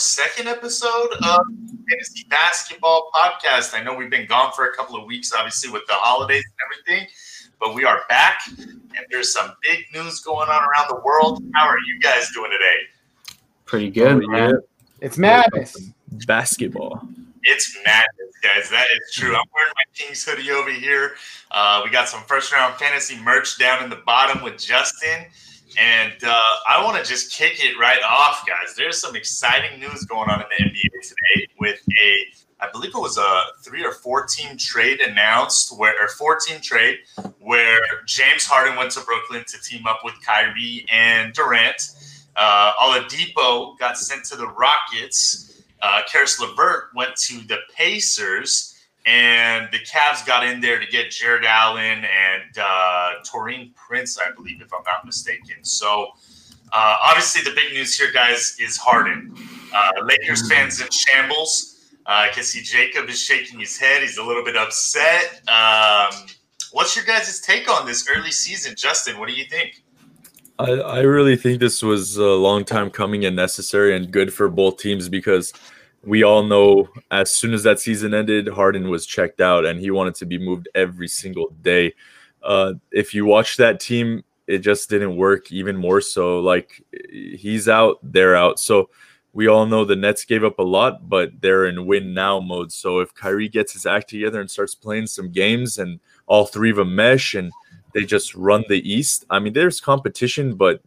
second episode of Fantasy Basketball Podcast. I know we've been gone for a couple of weeks, obviously, with the holidays and everything, but we are back, and there's some big news going on around the world. How are you guys doing today? Pretty good, Oh, man. It's madness. basketball. It's madness, guys. That is true. I'm wearing my Kings hoodie over here. Uh, we got some first round fantasy merch down in the bottom with Justin. And uh, I want to just kick it right off, guys. There's some exciting news going on in the NBA today with a, I believe it was a three or four team trade announced, where or four team trade where James Harden went to Brooklyn to team up with Kyrie and Durant. Uh, Oladipo got sent to the Rockets. Uh, Karis LeVert went to the Pacers, and the Cavs got in there to get Jarrett Allen and uh, Taurean Prince, I believe, if I'm not mistaken. So, uh, obviously, the big news here, guys, is Harden. Uh, Lakers fans in shambles. Uh, I can see Jacob is shaking his head. He's a little bit upset. Um, what's your guys' take on this early season, Justin? What do you think? I, I really think this was a long time coming and necessary and good for both teams because we all know as soon as that season ended, Harden was checked out and he wanted to be moved every single day. Uh, if you watch that team, it just didn't work even more so. Like he's out, they're out. So we all know the Nets gave up a lot, but they're in win now mode. So if Kyrie gets his act together and starts playing some games and all three of them mesh and they just run the East. I mean, there's competition, but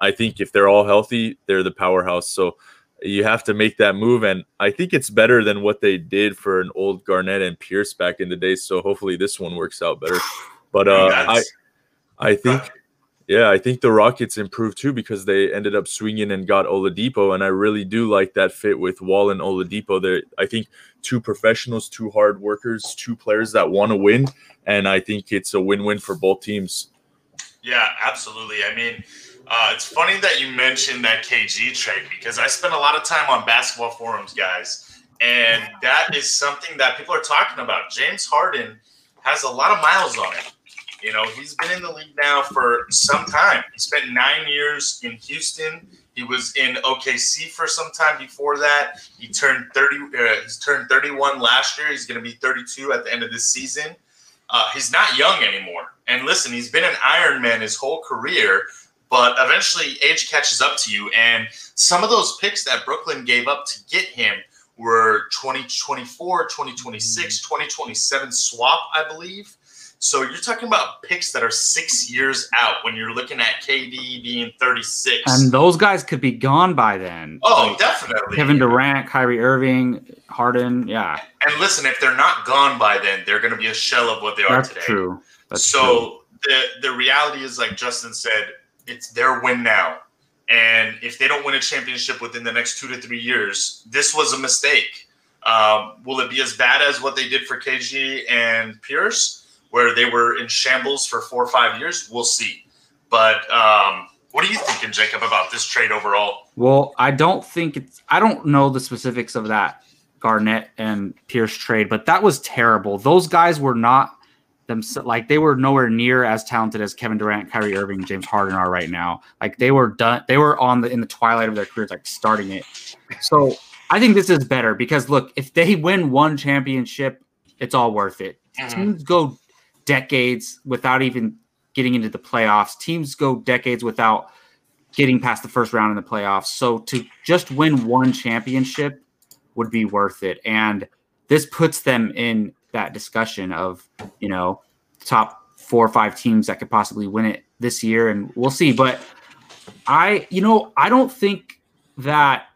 I think if they're all healthy, they're the powerhouse. So you have to make that move, and I think it's better than what they did for an old Garnett and Pierce back in the day. So hopefully this one works out better. But uh, I, I think, yeah, I think the Rockets improved too because they ended up swinging and got Oladipo, and I really do like that fit with Wall and Oladipo. They're, I think, two professionals, two hard workers, two players that want to win, and I think it's a win-win for both teams. Yeah, absolutely. I mean, uh, it's funny that you mentioned that KG trade because I spent a lot of time on basketball forums, guys, and that is something that people are talking about. James Harden has a lot of miles on him. You know, he's been in the league now for some time. He spent nine years in Houston. He was in OKC for some time before that. He turned thirty. Uh, he's turned thirty-one last year. He's going to be thirty-two at the end of this season. Uh, he's not young anymore. And listen, he's been an Iron Man his whole career, but eventually age catches up to you. And some of those picks that Brooklyn gave up to get him were 2024, 2026, mm-hmm. 2027 swap, I believe. So you're talking about picks that are six years out when you're looking at KD being 36. And those guys could be gone by then. oh, Like, definitely. Kevin Durant, Kyrie Irving, Harden. Yeah, And listen, if they're not gone by then, they're going to be a shell of what they are today. true. That's true. so the the reality is, like Justin said, it's their win now. And if they don't win a championship within the next two to three years, this was a mistake. Um, will it be as bad as what they did for KG and Pierce, where they were in shambles for four or five years? We'll see. But um, what are you thinking, Jacob, about this trade overall? Well, I don't think it's. I don't know the specifics of that Garnett and Pierce trade, but that was terrible. Those guys were not themselves like they were nowhere near as talented as Kevin Durant, Kyrie Irving, James Harden are right now. Like they were done. They were on the in the twilight of their careers, like starting it. So I think this is better because look, if they win one championship, it's all worth it. Mhm. Teams go decades without even getting into the playoffs. Teams go decades without getting past the first round in the playoffs. So to just win one championship would be worth it. And this puts them in that discussion of, you know, top four or five teams that could possibly win it this year. And we'll see. But I, you know, I don't think that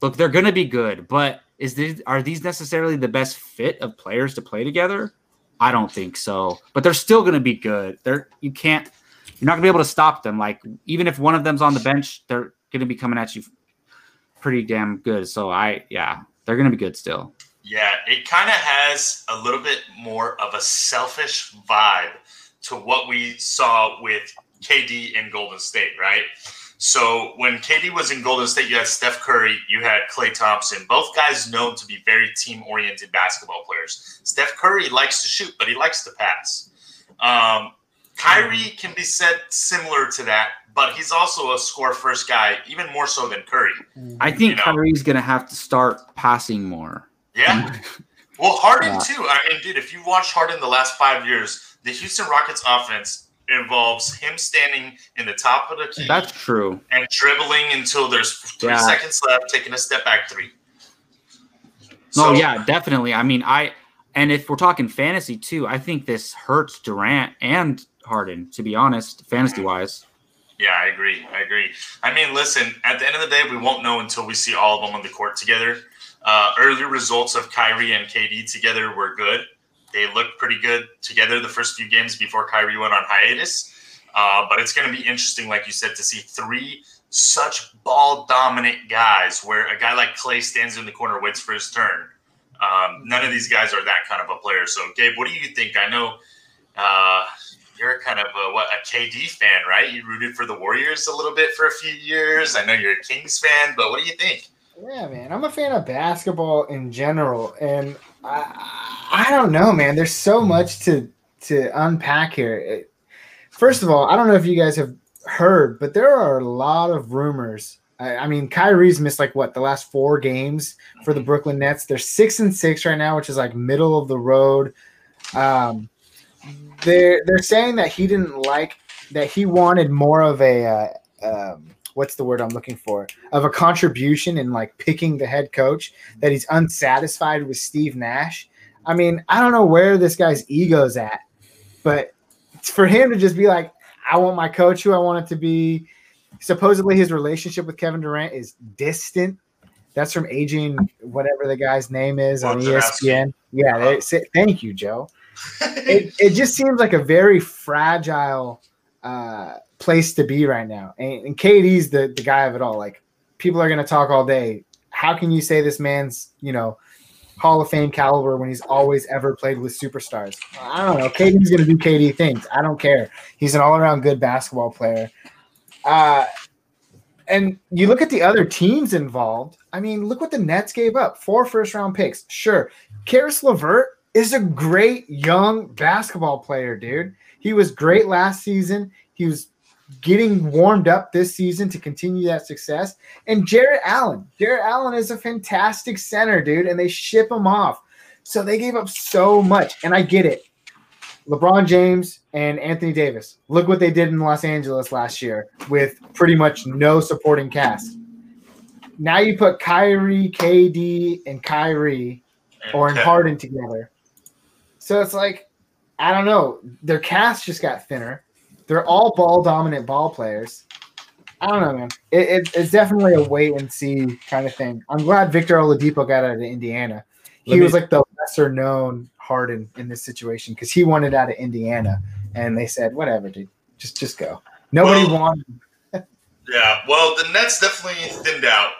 look, they're gonna be good, but is this are these necessarily the best fit of players to play together? I don't think so. But they're still gonna be good. They're you can't you're not gonna be able to stop them. Like even if one of them's on the bench, they're gonna be coming at you pretty damn good. So I yeah, they're gonna be good still. Yeah, it kind of has a little bit more of a selfish vibe to what we saw with KD in Golden State, right? So when KD was in Golden State, you had Steph Curry, you had Klay Thompson, both guys known to be very team oriented basketball players. Steph Curry likes to shoot, but he likes to pass. Um, Kyrie can be said similar to that, but he's also a score first guy, even more so than Curry. I think You know. Kyrie's gonna have to start passing more. Yeah. Mm-hmm. Well, Harden Yeah. too. I mean, dude, if you watch Harden the last five years, the Houston Rockets offense involves him standing in the top of the key That's true. and dribbling until there's three Yeah. seconds left, taking a step back three. No, So- yeah, definitely. I mean, I and if we're talking fantasy too, I think this hurts Durant and Harden. To be honest, fantasy wise. Yeah, I agree. I agree. I mean, listen, at the end of the day, we won't know until we see all of them on the court together. Uh, early results of Kyrie and KD together were good. They looked pretty good together the first few games before Kyrie went on hiatus. Uh, but it's going to be interesting, like you said, to see three such ball dominant guys where a guy like Klay stands in the corner, waits for his turn. Um, none of these guys are that kind of a player. So, Gabe, what do you think? I know uh, you're kind of a, what a KD fan, right? You rooted for the Warriors a little bit for a few years. I know you're a Kings fan, but what do you think? Yeah, man, I'm a fan of basketball in general, and I, I don't know, man. There's so much to to unpack here. It- first of all, I don't know if you guys have heard, but there are a lot of rumors. I, I mean, Kyrie's missed like what the last four games for the Brooklyn Nets. They're six and six right now, which is like middle of the road. Um, they're they're saying that he didn't like that he wanted more of a uh, um, what's the word I'm looking for of a contribution in like picking the head coach that he's unsatisfied with Steve Nash. I mean, I don't know where this guy's ego's at, but for him to just be like, I want my coach who I want it to be. Supposedly, his relationship with Kevin Durant is distant. That's from Aging, whatever the guy's name is on ESPN. Yeah, they say, thank you, Joe it, it just seems like a very fragile uh, place to be right now. And, and KD's the, the guy of it all. Like people are going to talk all day. How can you say this man's, you know, Hall of Fame caliber when he's always ever played with superstars? I don't know. KD's going to do KD things. I don't care. He's an all around good basketball player. Uh, and you look at the other teams involved. I mean, look what the Nets gave up. Four first round picks. Sure. Karis LeVert is a great young basketball player, dude. He was great last season. He was getting warmed up this season to continue that success. And Jarrett Allen. Jarrett Allen is a fantastic center, dude, and they ship him off. So they gave up so much. And I get it. LeBron James and Anthony Davis. Look what they did in Los Angeles last year with pretty much no supporting cast. Now you put Kyrie, KD, and Kyrie or in. Harden together. So it's like, I don't know. Their cast just got thinner. They're all ball dominant ball players. I don't know, man. It, it, it's definitely a wait and see kind of thing. I'm glad Victor Oladipo got out of Indiana. He me- was like the lesser known Harden in this situation because he wanted out of Indiana, and they said, "Whatever, dude, just just go." Nobody Well- wanted. Yeah, well, the Nets definitely thinned out,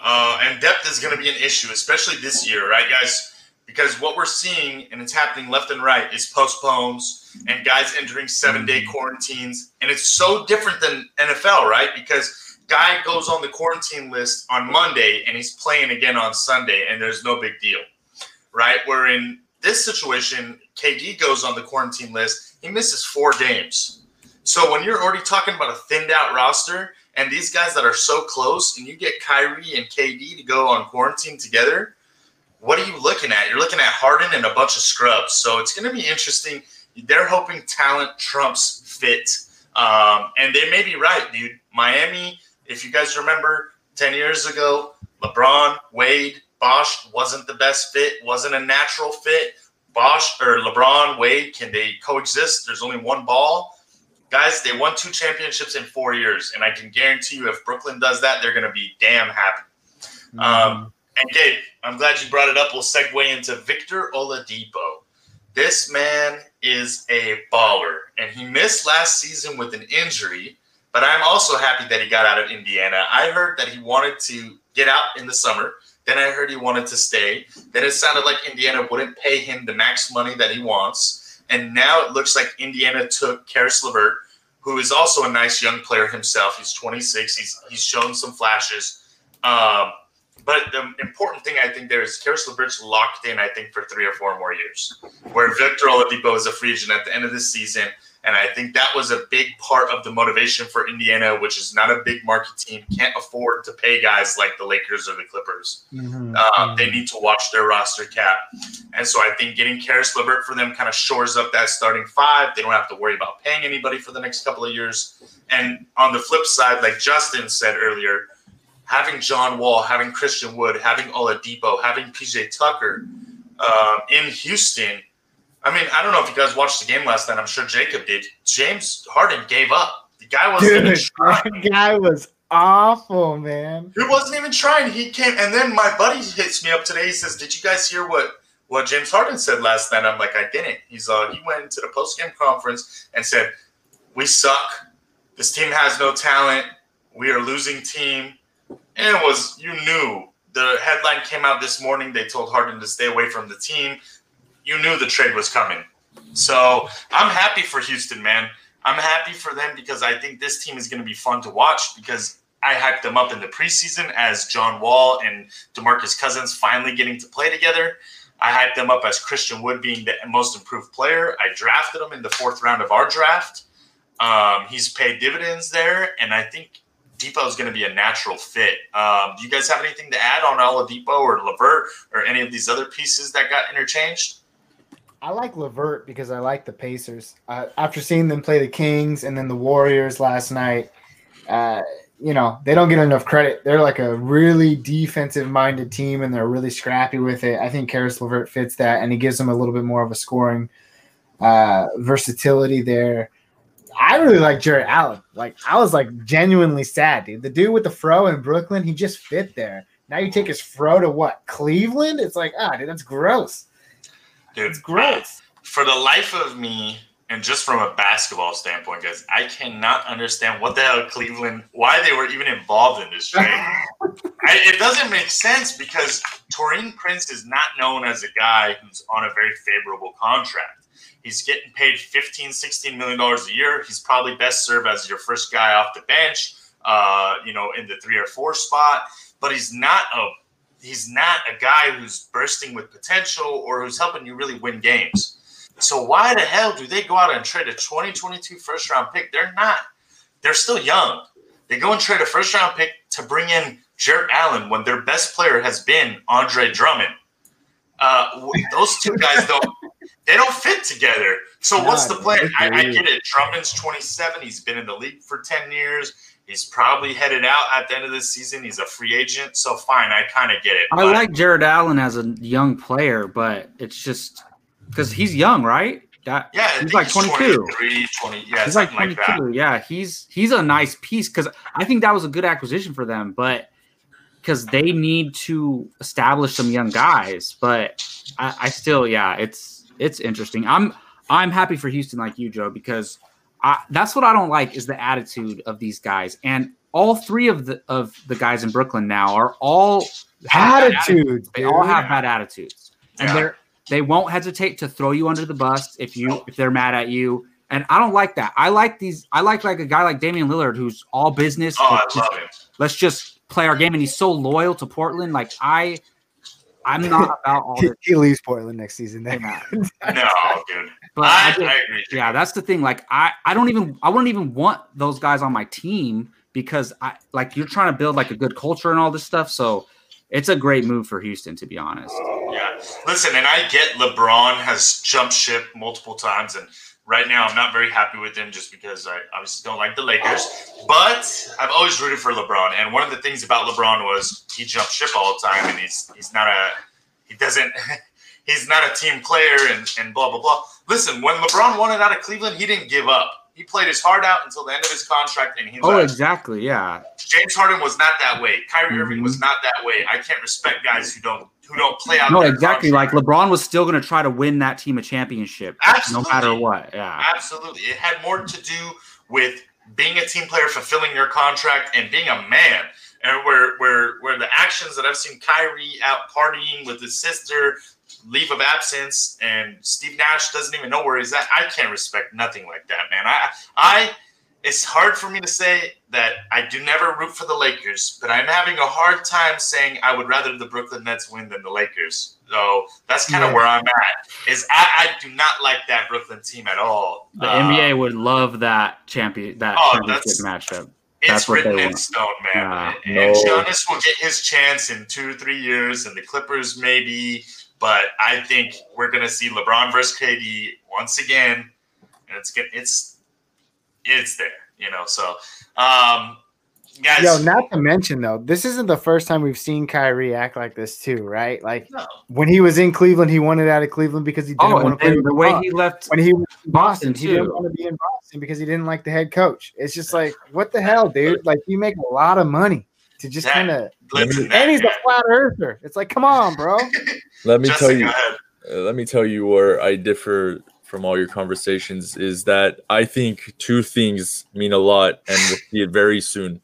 uh, and depth is going to be an issue, especially this year, right, guys? Because what we're seeing, and it's happening left and right, is postpones and guys entering seven day mm-hmm. quarantines, and it's so different than NFL, right? Because guy goes on the quarantine list on Monday and he's playing again on Sunday, and there's no big deal, right? Where in this situation, KD goes on the quarantine list, he misses four games. So when you're already talking about a thinned out roster and these guys that are so close, and you get Kyrie and KD to go on quarantine together, what are you looking at? You're looking at Harden and a bunch of scrubs. So it's going to be interesting. They're hoping talent trumps fit, um, and they may be right, dude. Miami, if you guys remember, ten years ago, LeBron, Wade, Bosh wasn't the best fit, wasn't a natural fit. Bosh or LeBron, Wade, can they coexist? There's only one ball guys, they won two championships in four years, and I can guarantee you, if Brooklyn does that, they're going to be damn happy. Um, and Gabe, I'm glad you brought it up. We'll segue into Victor Oladipo. This man is a baller, and he missed last season with an injury. But I'm also happy that he got out of Indiana. I heard that he wanted to get out in the summer. Then I heard he wanted to stay. Then it sounded like Indiana wouldn't pay him the max money that he wants. And now it looks like Indiana took Karis LeVert, who is also a nice young player himself. He's 26. He's he's shown some flashes. Um, but the important thing I think there is Karis LeVert's locked in. I think for three or four more years. Where Victor Oladipo is a free agent at the end of this season. And I think that was a big part of the motivation for Indiana, which is not a big market team, can't afford to pay guys like the Lakers or the Clippers. Mhm. Uh, they need to watch their roster cap. And so I think getting Karis LeVert for them kind of shores up that starting five. They don't have to worry about paying anybody for the next couple of years. And on the flip side, like Justin said earlier, having John Wall, having Christian Wood, having Oladipo, having PJ Tucker um, in Houston. I mean, I don't know if you guys watched the game last night. I'm sure Jacob did. James Harden gave up. The guy wasn't even trying. that guy was awful, man. He wasn't even trying. He came, and then my buddy hits me up today. He says, "Did you guys hear what what James Harden said last night?" I'm like, "I didn't." He's uh, he went into the post game conference and said, "We suck. This team has no talent. We are a losing team." And it was you knew the headline came out this morning. They told Harden to stay away from the team. You knew the trade was coming. So I'm happy for Houston, man. I'm happy for them because I think this team is going to be fun to watch because I hyped them up in the preseason as John Wall and DeMarcus Cousins finally getting to play together. I hyped them up as Christian Wood being the most improved player. I drafted him in the fourth round of our draft. Um, he's paid dividends there, and I think Dipo is going to be a natural fit. Um, do you guys have anything to add on Oladipo or Levert or any of these other pieces that got interchanged? I like Levert because I like the Pacers. Uh, after seeing them play the Kings and then the Warriors last night, uh, you know they don't get enough credit. They're like a really defensive-minded team, and they're really scrappy with it. I think Karis Levert fits that, and he gives them a little bit more of a scoring uh, versatility there. I really like Jarrett Allen. Like I was like genuinely sad, dude. The dude with the fro in Brooklyn, he just fit there. Now you take his fro to what Cleveland? It's like ah, dude, that's gross. Dude, It's gross. for the life of me, and just from a basketball standpoint, guys, I cannot understand what the hell Cleveland, why they were even involved in this trade. I, it doesn't make sense because Taurean Prince is not known as a guy who's on a very favorable contract. He's getting paid 15, 16 million dollars a year. He's probably best served as your first guy off the bench, uh, you know, in the three or four spot. But he's not a he's not a guy who's bursting with potential or who's helping you really win games. So why the hell do they go out and trade a 2022 first round pick? They're not. They're still young. They go and trade a first round pick to bring in Jarrett Allen when their best player has been Andre Drummond. Uh, those two guys don't. They don't fit together. So what's the plan? I, I get it. Drummond's 27. He's been in the league for 10 years. He's probably headed out at the end of the season. He's a free agent. So fine, I kind of get it. I But- like Jarrett Allen as a young player, but it's just because he's young, right? That Yeah, he's think like 22. 20, yeah, he's like 22. like that. yeah, he's he's a nice piece because I think that was a good acquisition for them, but because they need to establish some young guys. But I, I still, yeah, it's it's interesting. I'm I'm happy for Houston, like you, Joe, because I, that's what I don't like is the attitude of these guys, and all three of the of the guys in Brooklyn now are all have Attitudes. they all have bad attitudes, and Yeah. they're they won't hesitate to throw you under the bus if you if they're mad at you. And I don't like that. I like these. I like like a guy like Damian Lillard who's all business. Oh, I just- love him. let's just play our game, and he's so loyal to Portland. Like I, I'm not about all He, this. he leaves Portland next season. Then. Yeah. No, dude. But I I, just- I agree. yeah, that's the thing. Like I, I don't even, I wouldn't even want those guys on my team because I like you're trying to build like a good culture and all this stuff. So it's a great move for Houston, to be honest. Yeah. Listen, and I get LeBron has jumped ship multiple times, and right now I'm not very happy with him just because I obviously don't like the Lakers. But I've always rooted for LeBron, and one of the things about LeBron was he jumped ship all the time, and he's he's not a he doesn't he's not a team player, and and blah blah blah. Listen, when LeBron wanted out of Cleveland, he didn't give up. He played his heart out until the end of his contract, and he Oh, left. exactly. Yeah. James Harden was not that way. Kyrie Irving Mhm. was not that way. I can't respect guys who don't who don't play out. No, exactly. contract. Like LeBron was still going to try to win that team a championship, Absolutely. no matter what. Yeah. Absolutely. It had more to do with being a team player, fulfilling your contract, and being a man. And where where where the actions that I've seen Kyrie out partying with his sister, leave of absence, and Steve Nash doesn't even know where he's at. I can't respect nothing like that, man. I I it's hard for me to say that I do never root for the Lakers, but I'm having a hard time saying I would rather the Brooklyn Nets win than the Lakers. So that's kind of Yeah. where I'm at. Is I, I do not like that Brooklyn team at all. The Uh, NBA would love that champion that Oh, championship matchup. It's That's what written they in want. stone, man. Nah, and no. Giannis will get his chance in two or three years, and the Clippers maybe. But I think we're gonna see LeBron versus KD once again, and it's get it's it's there, you know. So, um, guys, Yo, not to mention though, this isn't the first time we've seen Kyrie act like this too, right? Like no. when he was in Cleveland, he wanted out of Cleveland because he didn't Oh, want to play then with the way LeBron. he left when he was in Boston, Boston, he didn't want to be in Boston because he didn't like the head coach. It's just like, what the hell, dude? Like you make a lot of money to just Yeah. kind of, and he's a flat earther. It's like, come on, bro. Let me Justin, tell you. Uh, let me tell you where I differ from all your conversations is that I think two things mean a lot, and we'll see it very soon.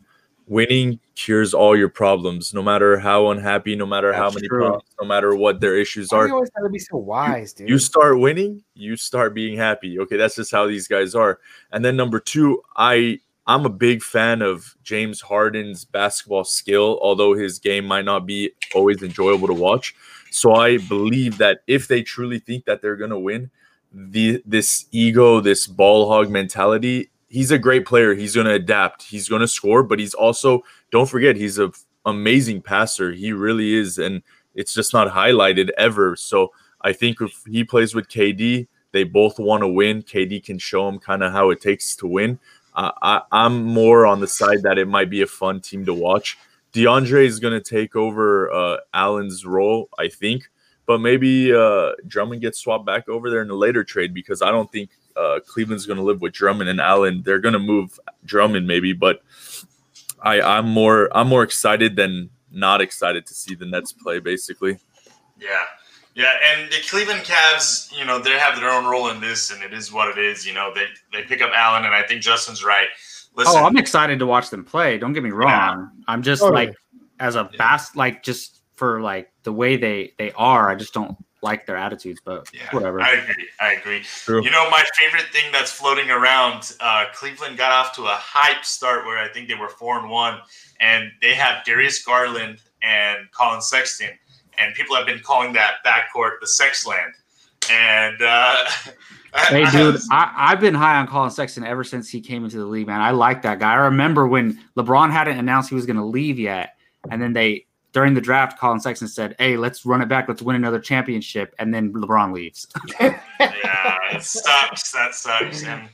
Winning cures all your problems, no matter how unhappy, no matter how many true. problems, no matter what their issues Why are. you always gotta be so wise, dude? You start winning, you start being happy. Okay, that's just how these guys are. And then number two, I I'm a big fan of James Harden's basketball skill, although his game might not be always enjoyable to watch. So I believe that if they truly think that they're gonna win, the this ego, this ball hog mentality, he's a great player. He's gonna adapt. He's gonna score, but he's also don't forget he's a amazing passer. He really is, and it's just not highlighted ever. So I think if he plays with KD, they both want to win. KD can show him kind of how it takes to win. Uh, I, I'm more on the side that it might be a fun team to watch. DeAndre is going to take over uh, Allen's role, I think, but maybe uh, Drummond gets swapped back over there in a later trade because I don't think uh, Cleveland's going to live with Drummond and Allen. They're going to move Drummond maybe, but I, I'm more I'm more excited than not excited to see the Nets play. Basically, Yeah. Yeah, and the Cleveland Cavs, you know, they have their own role in this, and it is what it is. You know, they they pick up Allen, and I think Justin's right. Listen, Oh, I'm excited to watch them play. Don't get me wrong. I'm just Totally. like as a Yeah. bas like just for like the way they they are. I just don't like their attitudes, but yeah, whatever. I agree. I agree. True. You know, my favorite thing that's floating around, uh, Cleveland got off to a hype start where I think they were four and one, and they have Darius Garland and Collin Sexton, and people have been calling that backcourt the sex land. And uh, Hey, dude, I, I've been high on Collin Sexton ever since he came into the league, man. I like that guy. I remember when LeBron hadn't announced he was going to leave yet, and then they during the draft, Collin Sexton said, "Hey, let's run it back. Let's win another championship," and then LeBron leaves. yeah, it sucks. That sucks. And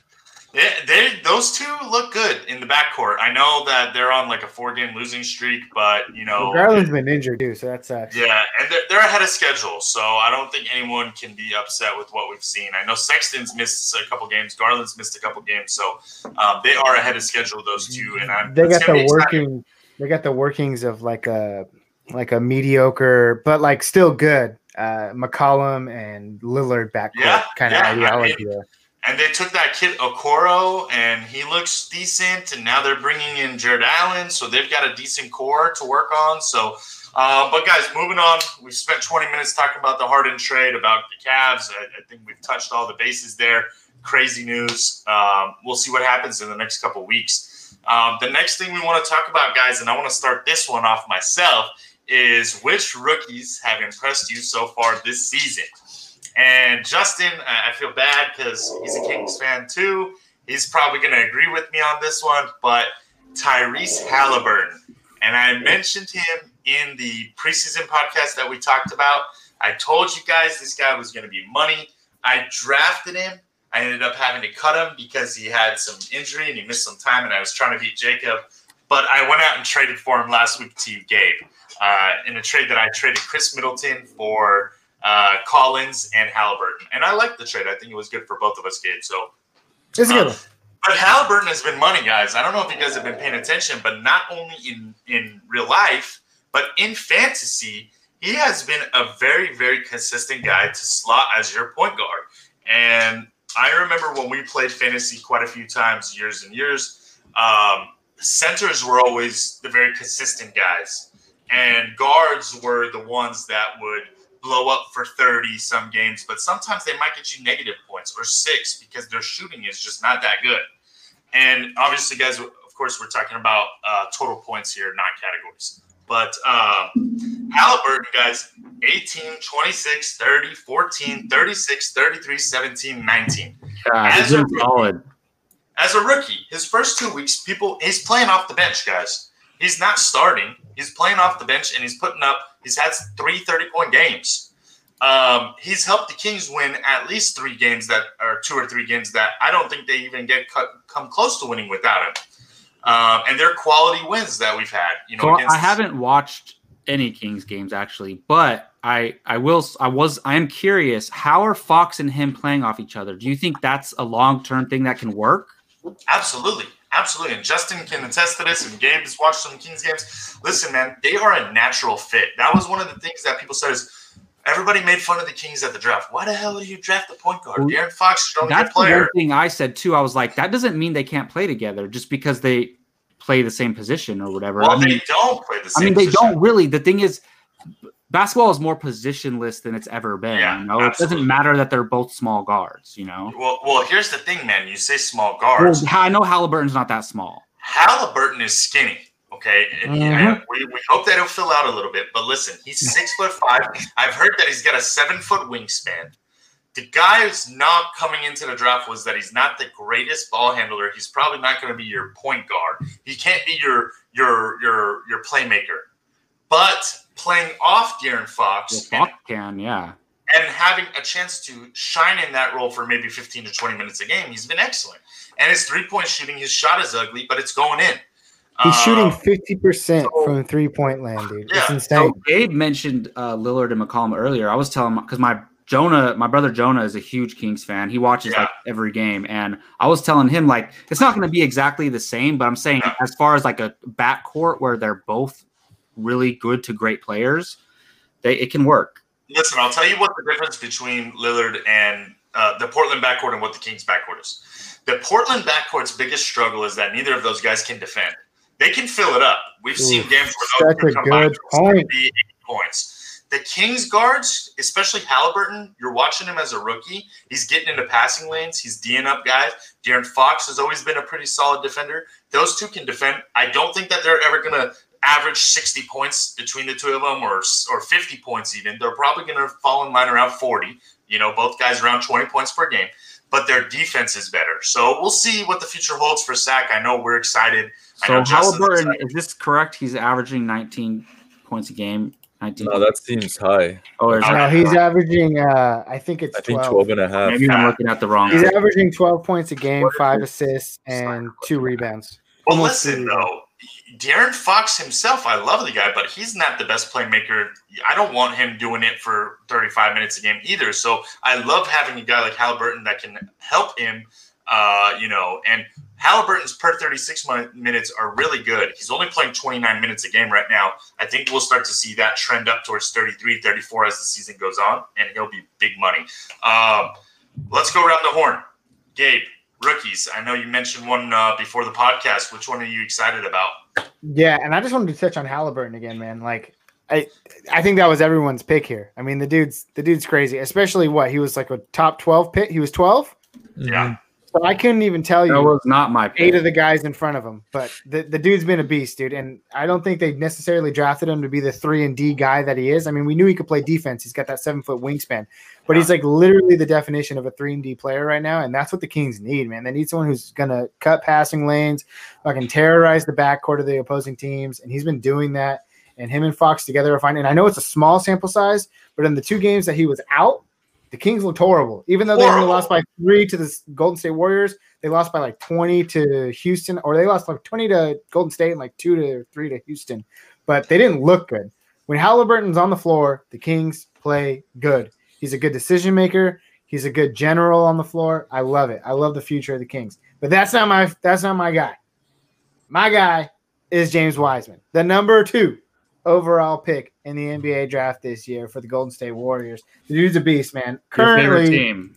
they, they, those two look good in the backcourt. I know that they're on like a four-game losing streak, but you know, Well, Garland's been injured too, so that sucks. yeah, and they're, they're ahead of schedule, so I don't think anyone can be upset with what we've seen. I know Sexton's missed a couple games, Garland's missed a couple games, so um, they are ahead of schedule. Those two, and I'm they got the working they got the workings of like a like a mediocre but like still good uh McCollum and Lillard backcourt Yeah, kind of yeah, I ideology. And they took that kid Okoro, and he looks decent. And now they're bringing in Jarrett Allen, so they've got a decent core to work on. So, uh, but guys, moving on. We've spent 20 minutes talking about the Harden trade, about the Cavs. I, I think we've touched all the bases there. Crazy news. Um, we'll see what happens in the next couple weeks. Um, the next thing we want to talk about, guys, and I want to start this one off myself, is which rookies have impressed you so far this season? And Justin, I feel bad because he's a Kings fan too. He's probably going to agree with me on this one, but Tyrese Halliburton. And I mentioned him in the preseason podcast that we talked about. I told you guys this guy was going to be money. I drafted him. I ended up having to cut him because he had some injury and he missed some time, and I was trying to beat Jacob. But I went out and traded for him last week to you, Gabe, uh, in a trade that I traded Khris Middleton for uh, Collins and Halliburton. And I like the trade. I think it was good for both of us, Gabe. So, It's good. uh, but Halliburton has been money, guys. I don't know if you guys have been paying attention, but not only in in real life, but in fantasy, he has been a very, very consistent guy to slot as your point guard. And I remember when we played fantasy quite a few times, years and years. Um, centers were always the very consistent guys, and guards were the ones that would blow up for 30 some games, but sometimes they might get you negative points or six because their shooting is just not that good. and obviously, guys, of course, we're talking about uh, total points here, not categories. But um, Halliburton, guys, 18, 26, 30, 14, 36, 33, 17, 19. God, As a rookie- solid. As a rookie, his first two weeks, people he's playing off the bench, guys. He's not starting. He's playing off the bench and he's putting up. He's had three 30 point games. Um, he's helped the Kings win at least three games that are two or three games that I don't think they even get cut, come close to winning without him. Um, and they're quality wins that we've had. You know, So I haven't watched any Kings games actually, but I I will I was I am curious how are Fox and him playing off each other? Do you think that's a long term thing that can work? Absolutely. Absolutely. And Justin can attest to this, and Gabe has watched some Kings games. Listen, man, they are a natural fit. That was one of the things that people said is everybody made fun of the Kings at the draft. Why the hell do you draft the point guard? De'Aaron Fox is only a That's the thing I said too. I was like, that doesn't mean they can't play together just because they play the same position or whatever. Well, I mean, they don't play the same I mean, they position. don't really. The thing is, basketball is more positionless than it's ever been. Yeah, you know, it doesn't matter that they're both small guards. You know, Well, well, here's the thing, man. You say small well, guards. I know Halliburton's not that small. Halliburton is skinny. Okay, Mhm. We, we hope that he'll fill out a little bit. But listen, he's six foot five. I've heard that he's got a seven foot wingspan. The guy who's not coming into the draft was that he's not the greatest ball handler. He's probably not going to be your point guard. He can't be your your your your playmaker. But playing off De'Aaron Well, Fox and, can, yeah. and having a chance to shine in that role for maybe 15 to 20 minutes a game, he's been excellent. And his three point shooting, his shot is ugly, but it's going in. He's shooting Um, fifty percent so- from three point land, dude. It's Yeah. insane. So Gabe mentioned uh, Lillard and McCollum earlier. I was telling because my Jonah, my brother Jonah, is a huge Kings fan. He watches Yeah. like every game, and I was telling him like it's not going to be exactly the same, but I'm saying Yeah. as far as like a backcourt where they're both really good to great players, they it can work. Listen, I'll tell you what the difference between Lillard and uh, the Portland backcourt and what the Kings backcourt is. The Portland backcourt's biggest struggle is that neither of those guys can defend. They can fill it up. We've seen Ooh, games where those such a can combine good for point. 70, 80 points. The Kings guards, especially Halliburton, you're watching him as a rookie. He's getting into passing lanes. He's D'ing up guys. De'Aaron Fox has always been a pretty solid defender. Those two can defend. I don't think that they're ever going to average 60 points between the two of them or, or 50 points even. They're probably going to fall in line around 40. You know, both guys around 20 points per game, but their defense is better. So we'll see what the future holds for Sac. I know we're excited. I So know Justin's Halliburton, excited. is this correct? He's averaging 19 points a game. 19. No, that seems high. oh, is No, that- No, he's averaging. Uh, I think it's I think 12. 12 and a half. maybe I'm looking at the wrong. He's averaging 12 points a game, five assists, and two rebounds. Well, Almost listen three though, De'Aaron Fox himself, I love the guy, but he's not the best playmaker. I don't want him doing it for 35 minutes a game either. So I love having a guy like Halliburton that can help him. Uh, you know, and Halliburton's per 36 minutes are really good. He's only playing 29 minutes a game right now. I think we'll start to see that trend up towards 33, 34 as the season goes on, and he'll be big money. Um, let's go around the horn. Gabe, rookies. I know you mentioned one uh, before the podcast. Which one are you excited about? Yeah, and I just wanted to touch on Halliburton again, man. Like, I, I think that was everyone's pick here. I mean, the dude's the dude's crazy. Especially what he was like a top 12 pick. He was 12. Yeah. So I couldn't even tell you That was not my eight of the guys in front of him. But the, the dude's been a beast, dude. And I don't think they necessarily drafted him to be the three and D guy that he is. I mean, we knew he could play defense. He's got that seven foot wingspan, but he's like literally the definition of a three and D player right now. And that's what the Kings need, man. They need someone who's gonna cut passing lanes, fucking terrorize the backcourt of the opposing teams. And he's been doing that. And him and Fox together are fine. And I know it's a small sample size, but in the two games that he was out, the Kings looked horrible. Even though they only lost by three to the Golden State Warriors, they lost by like 20 to Houston, or they lost like 20 to Golden State and like two to three to Houston. But they didn't look good. When Halliburton's on the floor, the Kings play good. He's a good decision maker. He's a good general on the floor. I love it. I love the future of the Kings. But that's not my that's not my guy. My guy is James Wiseman, the number two overall pick in the NBA draft this year for the Golden State Warriors. The dude's a beast, man. Currently, team.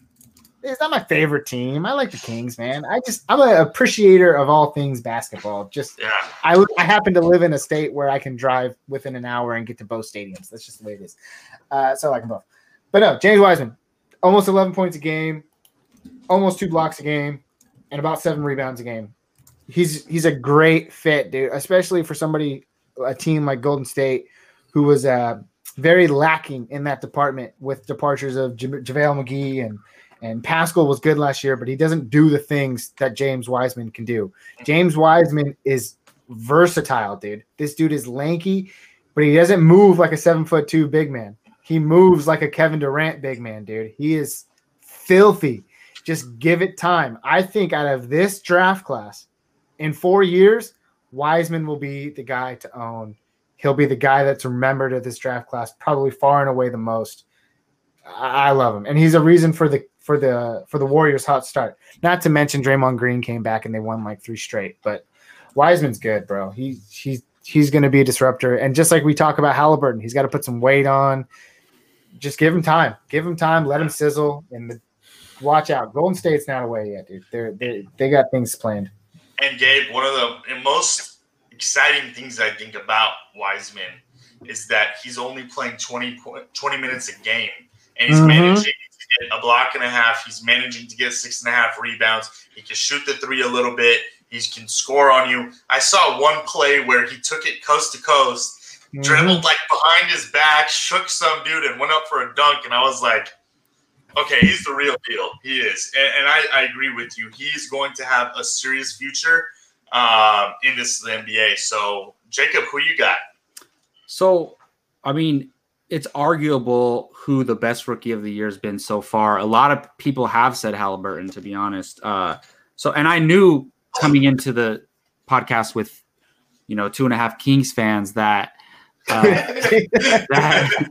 it's not my favorite team. I like the Kings, man. I just I'm an appreciator of all things basketball. Just Yeah, I I happen to live in a state where I can drive within an hour and get to both stadiums. That's just the way it is. Uh, so I like them both. But no, James Wiseman, almost 11 points a game, almost two blocks a game, and about seven rebounds a game. he's he's a great fit, dude. Especially for somebody a team like Golden State, who was uh, very lacking in that department with departures of J- JaVale McGee and and Paschall was good last year, but he doesn't do the things that James Wiseman can do. James Wiseman is versatile, dude. This dude is lanky, but he doesn't move like a seven foot two big man. He moves like a Kevin Durant big man, dude. He is filthy. Just give it time. I think out of this draft class, in four years, Wiseman will be the guy to own. He'll be the guy that's remembered at this draft class, probably far and away the most. I, love him, and he's a reason for the for the for the Warriors' hot start. Not to mention Draymond Green came back and they won like three straight. But Wiseman's good, bro. He he's he's going to be a disruptor, and just like we talk about Halliburton, he's got to put some weight on. Just give him time. Give him time. Let him sizzle. And the, watch out, Golden State's not away yet, dude. They're they they got things planned. And Gabe, one of the most exciting things I think about Wiseman is that he's only playing 20, 20 minutes a game, and he's mm-hmm. managing to get a block and a half. He's managing to get six and a half rebounds. He can shoot the three a little bit. He can score on you. I saw one play where he took it coast to coast, mm-hmm. dribbled like behind his back, shook some dude, and went up for a dunk. And I was like, okay, he's the real deal. He is, and, and I, I, agree with you. He's going to have a serious future um, in this NBA. So, Jacob, who you got? So, I mean, it's arguable who the best rookie of the year has been so far. A lot of people have said Halliburton, to be honest. Uh, so, and I knew coming into the podcast with, you know, two and a half Kings fans that uh, that,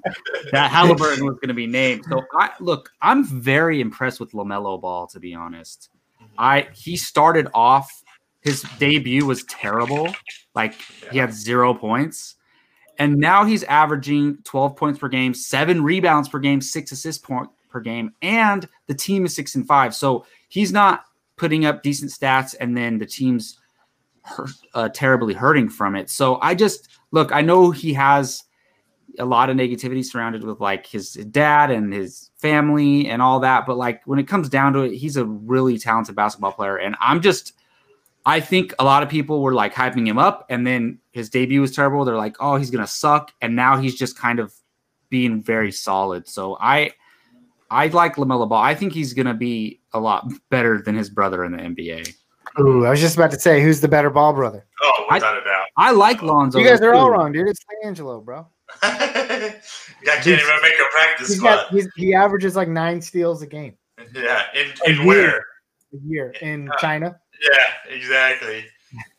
that Halliburton was going to be named. So I look, I'm very impressed with Lamelo Ball. To be honest, I he started off his debut was terrible, like he had zero points, and now he's averaging 12 points per game, seven rebounds per game, six assists point per game, and the team is six and five. So he's not putting up decent stats, and then the team's hurt, uh, terribly hurting from it. So I just look, I know he has a lot of negativity surrounded with like his dad and his family and all that, but like when it comes down to it, he's a really talented basketball player. And I'm just, I think a lot of people were like hyping him up, and then his debut was terrible. They're like, oh, he's gonna suck, and now he's just kind of being very solid. So I, I like Lamelo Ball. I think he's gonna be a lot better than his brother in the NBA. Ooh, I was just about to say, who's the better ball brother? Oh, without I, a doubt. I like Lonzo. You guys are too. all wrong, dude. It's Angelo, bro. I can't even make a practice he's squad. Got, he averages like nine steals a game. Yeah, in, in a where? Year. A year in uh, China. Yeah, exactly.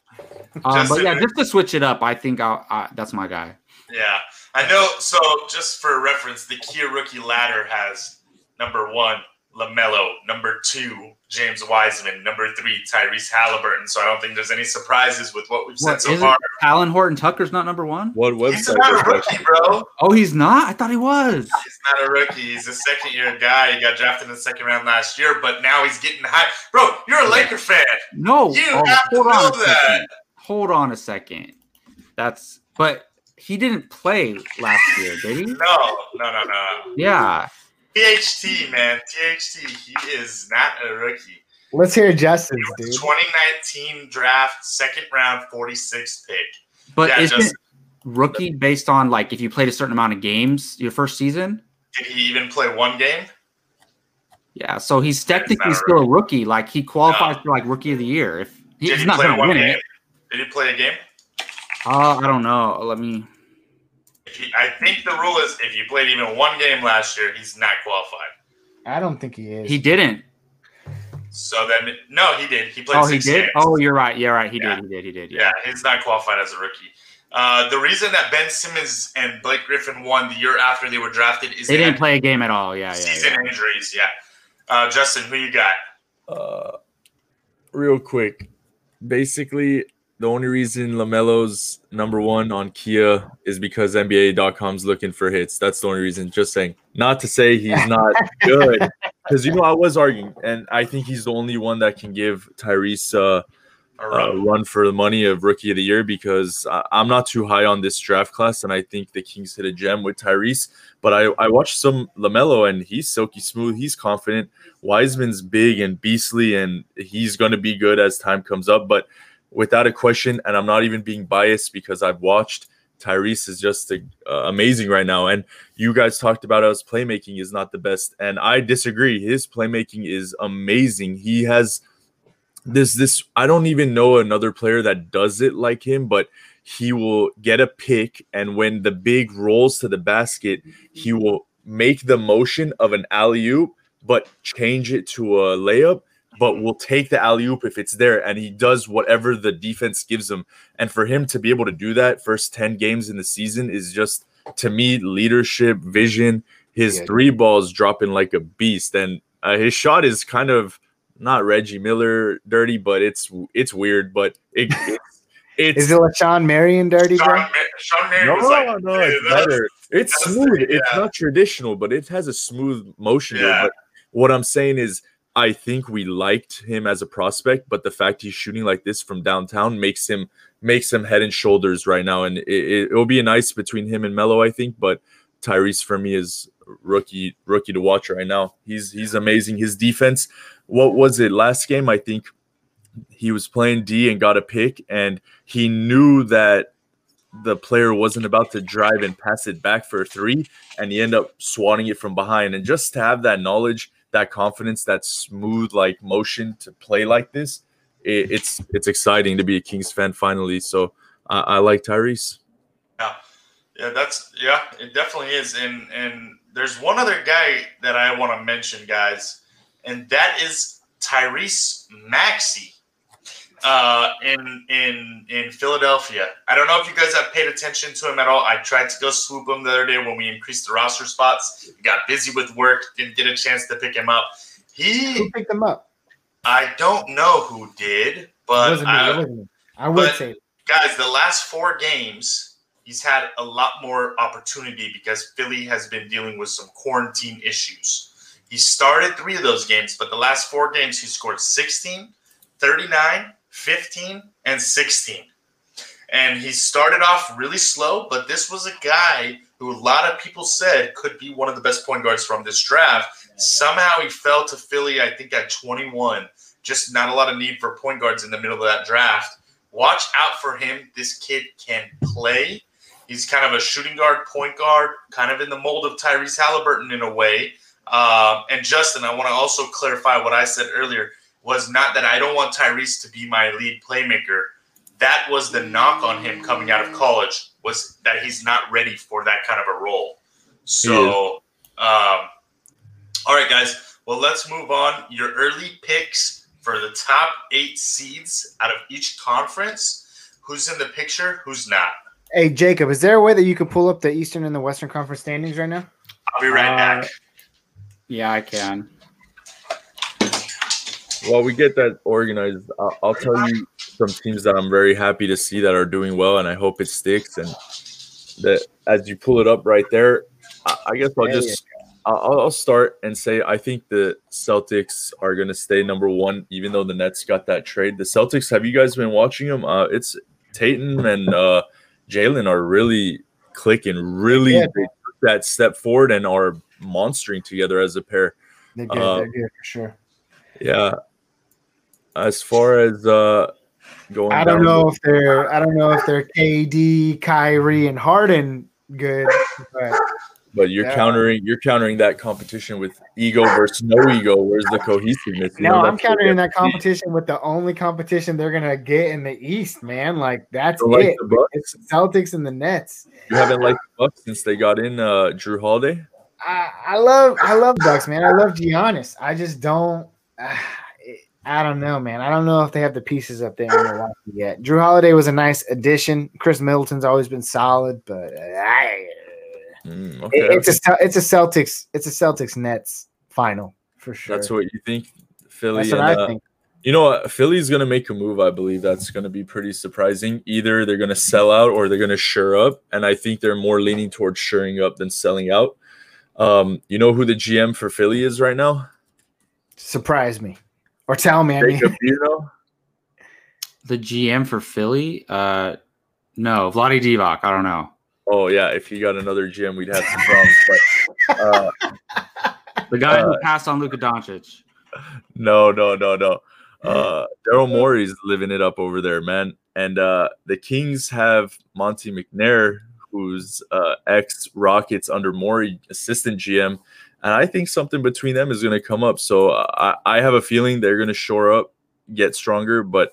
um, but yeah, just to switch it up, I think I'll, I, that's my guy. Yeah, I know. So just for reference, the Kia rookie ladder has number one LaMelo, number two James Wiseman, number three Tyrese Halliburton. So I don't think there's any surprises with what we've said so far. Talen Horton Tucker's not number one. What website? He's not a rookie, bro. Oh, he's not. I thought he was. He's not a rookie. He's a second year guy. He got drafted in the second round last year, but now he's getting high. Bro, you're a Laker fan. No, you oh, have to know that. Second. Hold on a second. That's but he didn't play last year, did he? No, no, no, no. Yeah. THT, man. THT. He is not a rookie. Let's hear Justin's, dude. 2019 draft, second round, 46th pick. But yeah, isn't Justin, rookie based on like if you played a certain amount of games your first season? Did he even play one game? Yeah, so he's technically a still a rookie. Like he qualifies no. for like rookie of the year. If he, he's he not going to win game? it. Did he play a game? Uh, I don't know. Let me he, I think the rule is if you played even one game last year, he's not qualified. I don't think he is. He didn't. So then, no, he did. He played. Oh, he did. Games. Oh, you're right. Yeah, right. He yeah. did. He did. He did. Yeah. yeah, he's not qualified as a rookie. Uh, the reason that Ben Simmons and Blake Griffin won the year after they were drafted is they, they didn't play a game at all. Yeah, season yeah, injuries. Yeah. Uh, Justin, who you got? Uh, real quick, basically, the only reason Lamelo's number one on Kia is because NBA.com's looking for hits. That's the only reason. Just saying. Not to say he's not good, because you know I was arguing, and I think he's the only one that can give Tyrese uh, a run for the money of Rookie of the Year. Because I, am not too high on this draft class, and I think the Kings hit a gem with Tyrese. But I, I watched some Lamelo, and he's silky smooth. He's confident. Wiseman's big and beastly, and he's going to be good as time comes up. But without a question, and I'm not even being biased because I've watched. Tyrese is just uh, amazing right now, and you guys talked about his playmaking is not the best, and I disagree. His playmaking is amazing. He has this this I don't even know another player that does it like him, but he will get a pick, and when the big rolls to the basket, he will make the motion of an alley oop, but change it to a layup. But will take the alley oop if it's there, and he does whatever the defense gives him. And for him to be able to do that first 10 games in the season is just to me leadership, vision. His yeah. three balls dropping like a beast, and uh, his shot is kind of not Reggie Miller dirty, but it's it's weird. But it, it's it's is it like Shawn Marion dirty, bro? Shawn, Shawn Marion no, like, no, it's better. It's smooth. yeah. It's not traditional, but it has a smooth motion. Yeah. But what I'm saying is, I think we liked him as a prospect, but the fact he's shooting like this from downtown makes him makes him head and shoulders right now, and it, will be a nice between him and Melo, I think. But Tyrese for me is rookie rookie to watch right now. He's he's amazing. His defense. What was it last game? I think he was playing D and got a pick, and he knew that the player wasn't about to drive and pass it back for a three, and he ended up swatting it from behind. And just to have that knowledge, that confidence, that smooth like motion to play like this, it, it's it's exciting to be a Kings fan finally. So I, I like Tyrese. Yeah, yeah, that's yeah, it definitely is. And and there's one other guy that I want to mention, guys, and that is Tyrese Maxey uh, in in in Philadelphia. I don't know if you guys have paid attention to him at all. I tried to go swoop him the other day when we increased the roster spots. Got busy with work, didn't get a chance to pick him up. He who picked him up? I don't know who did, but I, I would but say, guys, the last four games, he's had a lot more opportunity because Philly has been dealing with some quarantine issues. He started three of those games, but the last four games, he scored 16, 39, 15, and 16. And he started off really slow, but this was a guy who a lot of people said could be one of the best point guards from this draft. Somehow he fell to Philly, I think, at 21. Just not a lot of need for point guards in the middle of that draft. Watch out for him. This kid can play. He's kind of a shooting guard, point guard, kind of in the mold of Tyrese Halliburton in a way. Uh, and Justin, I want to also clarify what I said earlier was not that I don't want Tyrese to be my lead playmaker. That was the knock on him coming out of college was that he's not ready for that kind of a role. So, um, all right, guys. Well, let's move on. Your early picks for the top eight seeds out of each conference. Who's in the picture? Who's not? Hey, Jacob, is there a way that you could pull up the Eastern and the Western Conference standings right now? I'll be right uh, back. Yeah, I can. While we get that organized, I'll, I'll, tell you some teams that I'm very happy to see that are doing well, and I hope it sticks. And that as you pull it up right there, I, I guess I'll just I'll, I'll, start and say I think the Celtics are going to stay number one, even though the Nets got that trade. The Celtics, have you guys been watching them? Uh, it's Tatum and uh, Jaylen are really clicking, really yeah. that step forward and are monstering together as a pair. They did, uh, they did for sure. Yeah, as far as uh going, I don't know if they're I don't know if they're KD, Kyrie, and Harden good, but but you're yeah. countering you're countering that competition with ego versus no ego. Where's the cohesiveness? You no, know, I'm countering that competition with the only competition they're gonna get in the East, man. Like that's it. Like it's Celtics and the Nets. You haven't liked the Bucks since they got in uh, Jrue Holiday. I, I love I love Bucks, man. I love Giannis. I just don't. Uh, I don't know, man. I don't know if they have the pieces up there yet. Jrue Holiday was a nice addition. Khris Middleton's always been solid, but uh, I, mm, okay. it, it's a it's a Celtics it's a Celtics Nets final for sure. That's what you think, Philly. That's what and, I uh, think. You know what? Philly's going to make a move. I believe that's going to be pretty surprising. Either they're going to sell out or they're going to shore up, and I think they're more leaning towards shoring up than selling out. Um, you know who the GM for Philly is right now? Surprise me. Or tell me. Jacob, I mean. you know? The GM for Philly? Uh, no, Vlade Divac. I don't know. Oh yeah, if he got another GM, we'd have some problems. But, uh, the guy uh, who passed on Luka Doncic. No, no, no, no. Uh, Daryl Morey's living it up over there, man. And uh, the Kings have Monte McNair, who's uh, ex Rockets under Morey assistant GM, and I think something between them is going to come up. So I, I have a feeling they're going to shore up, get stronger, but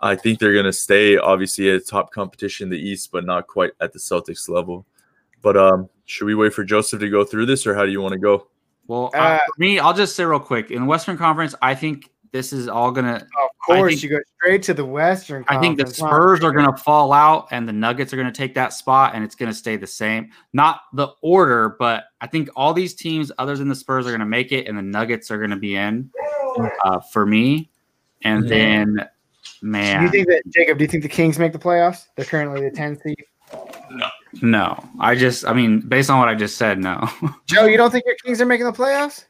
I think they're going to stay obviously a top competition in the East, but not quite at the Celtics level. But um, should we wait for Joseph to go through this, or how do you want to go? Well, uh, Uh, for me, I'll just say real quick in the Western Conference, I think this is all gonna. Of course, think- you go straight to the Western. I think the Spurs are gonna fall out, and the Nuggets are gonna take that spot, and it's gonna stay the same. Not the order, but I think all these teams, other than the Spurs, are gonna make it, and the Nuggets are gonna be in uh, for me. And Mhm. then, Do you think that Jacob? Do you think the Kings make the playoffs? They're currently the 10th seed. No, no, I just, I mean, based on what I just said, no. Joe, you don't think your Kings are making the playoffs?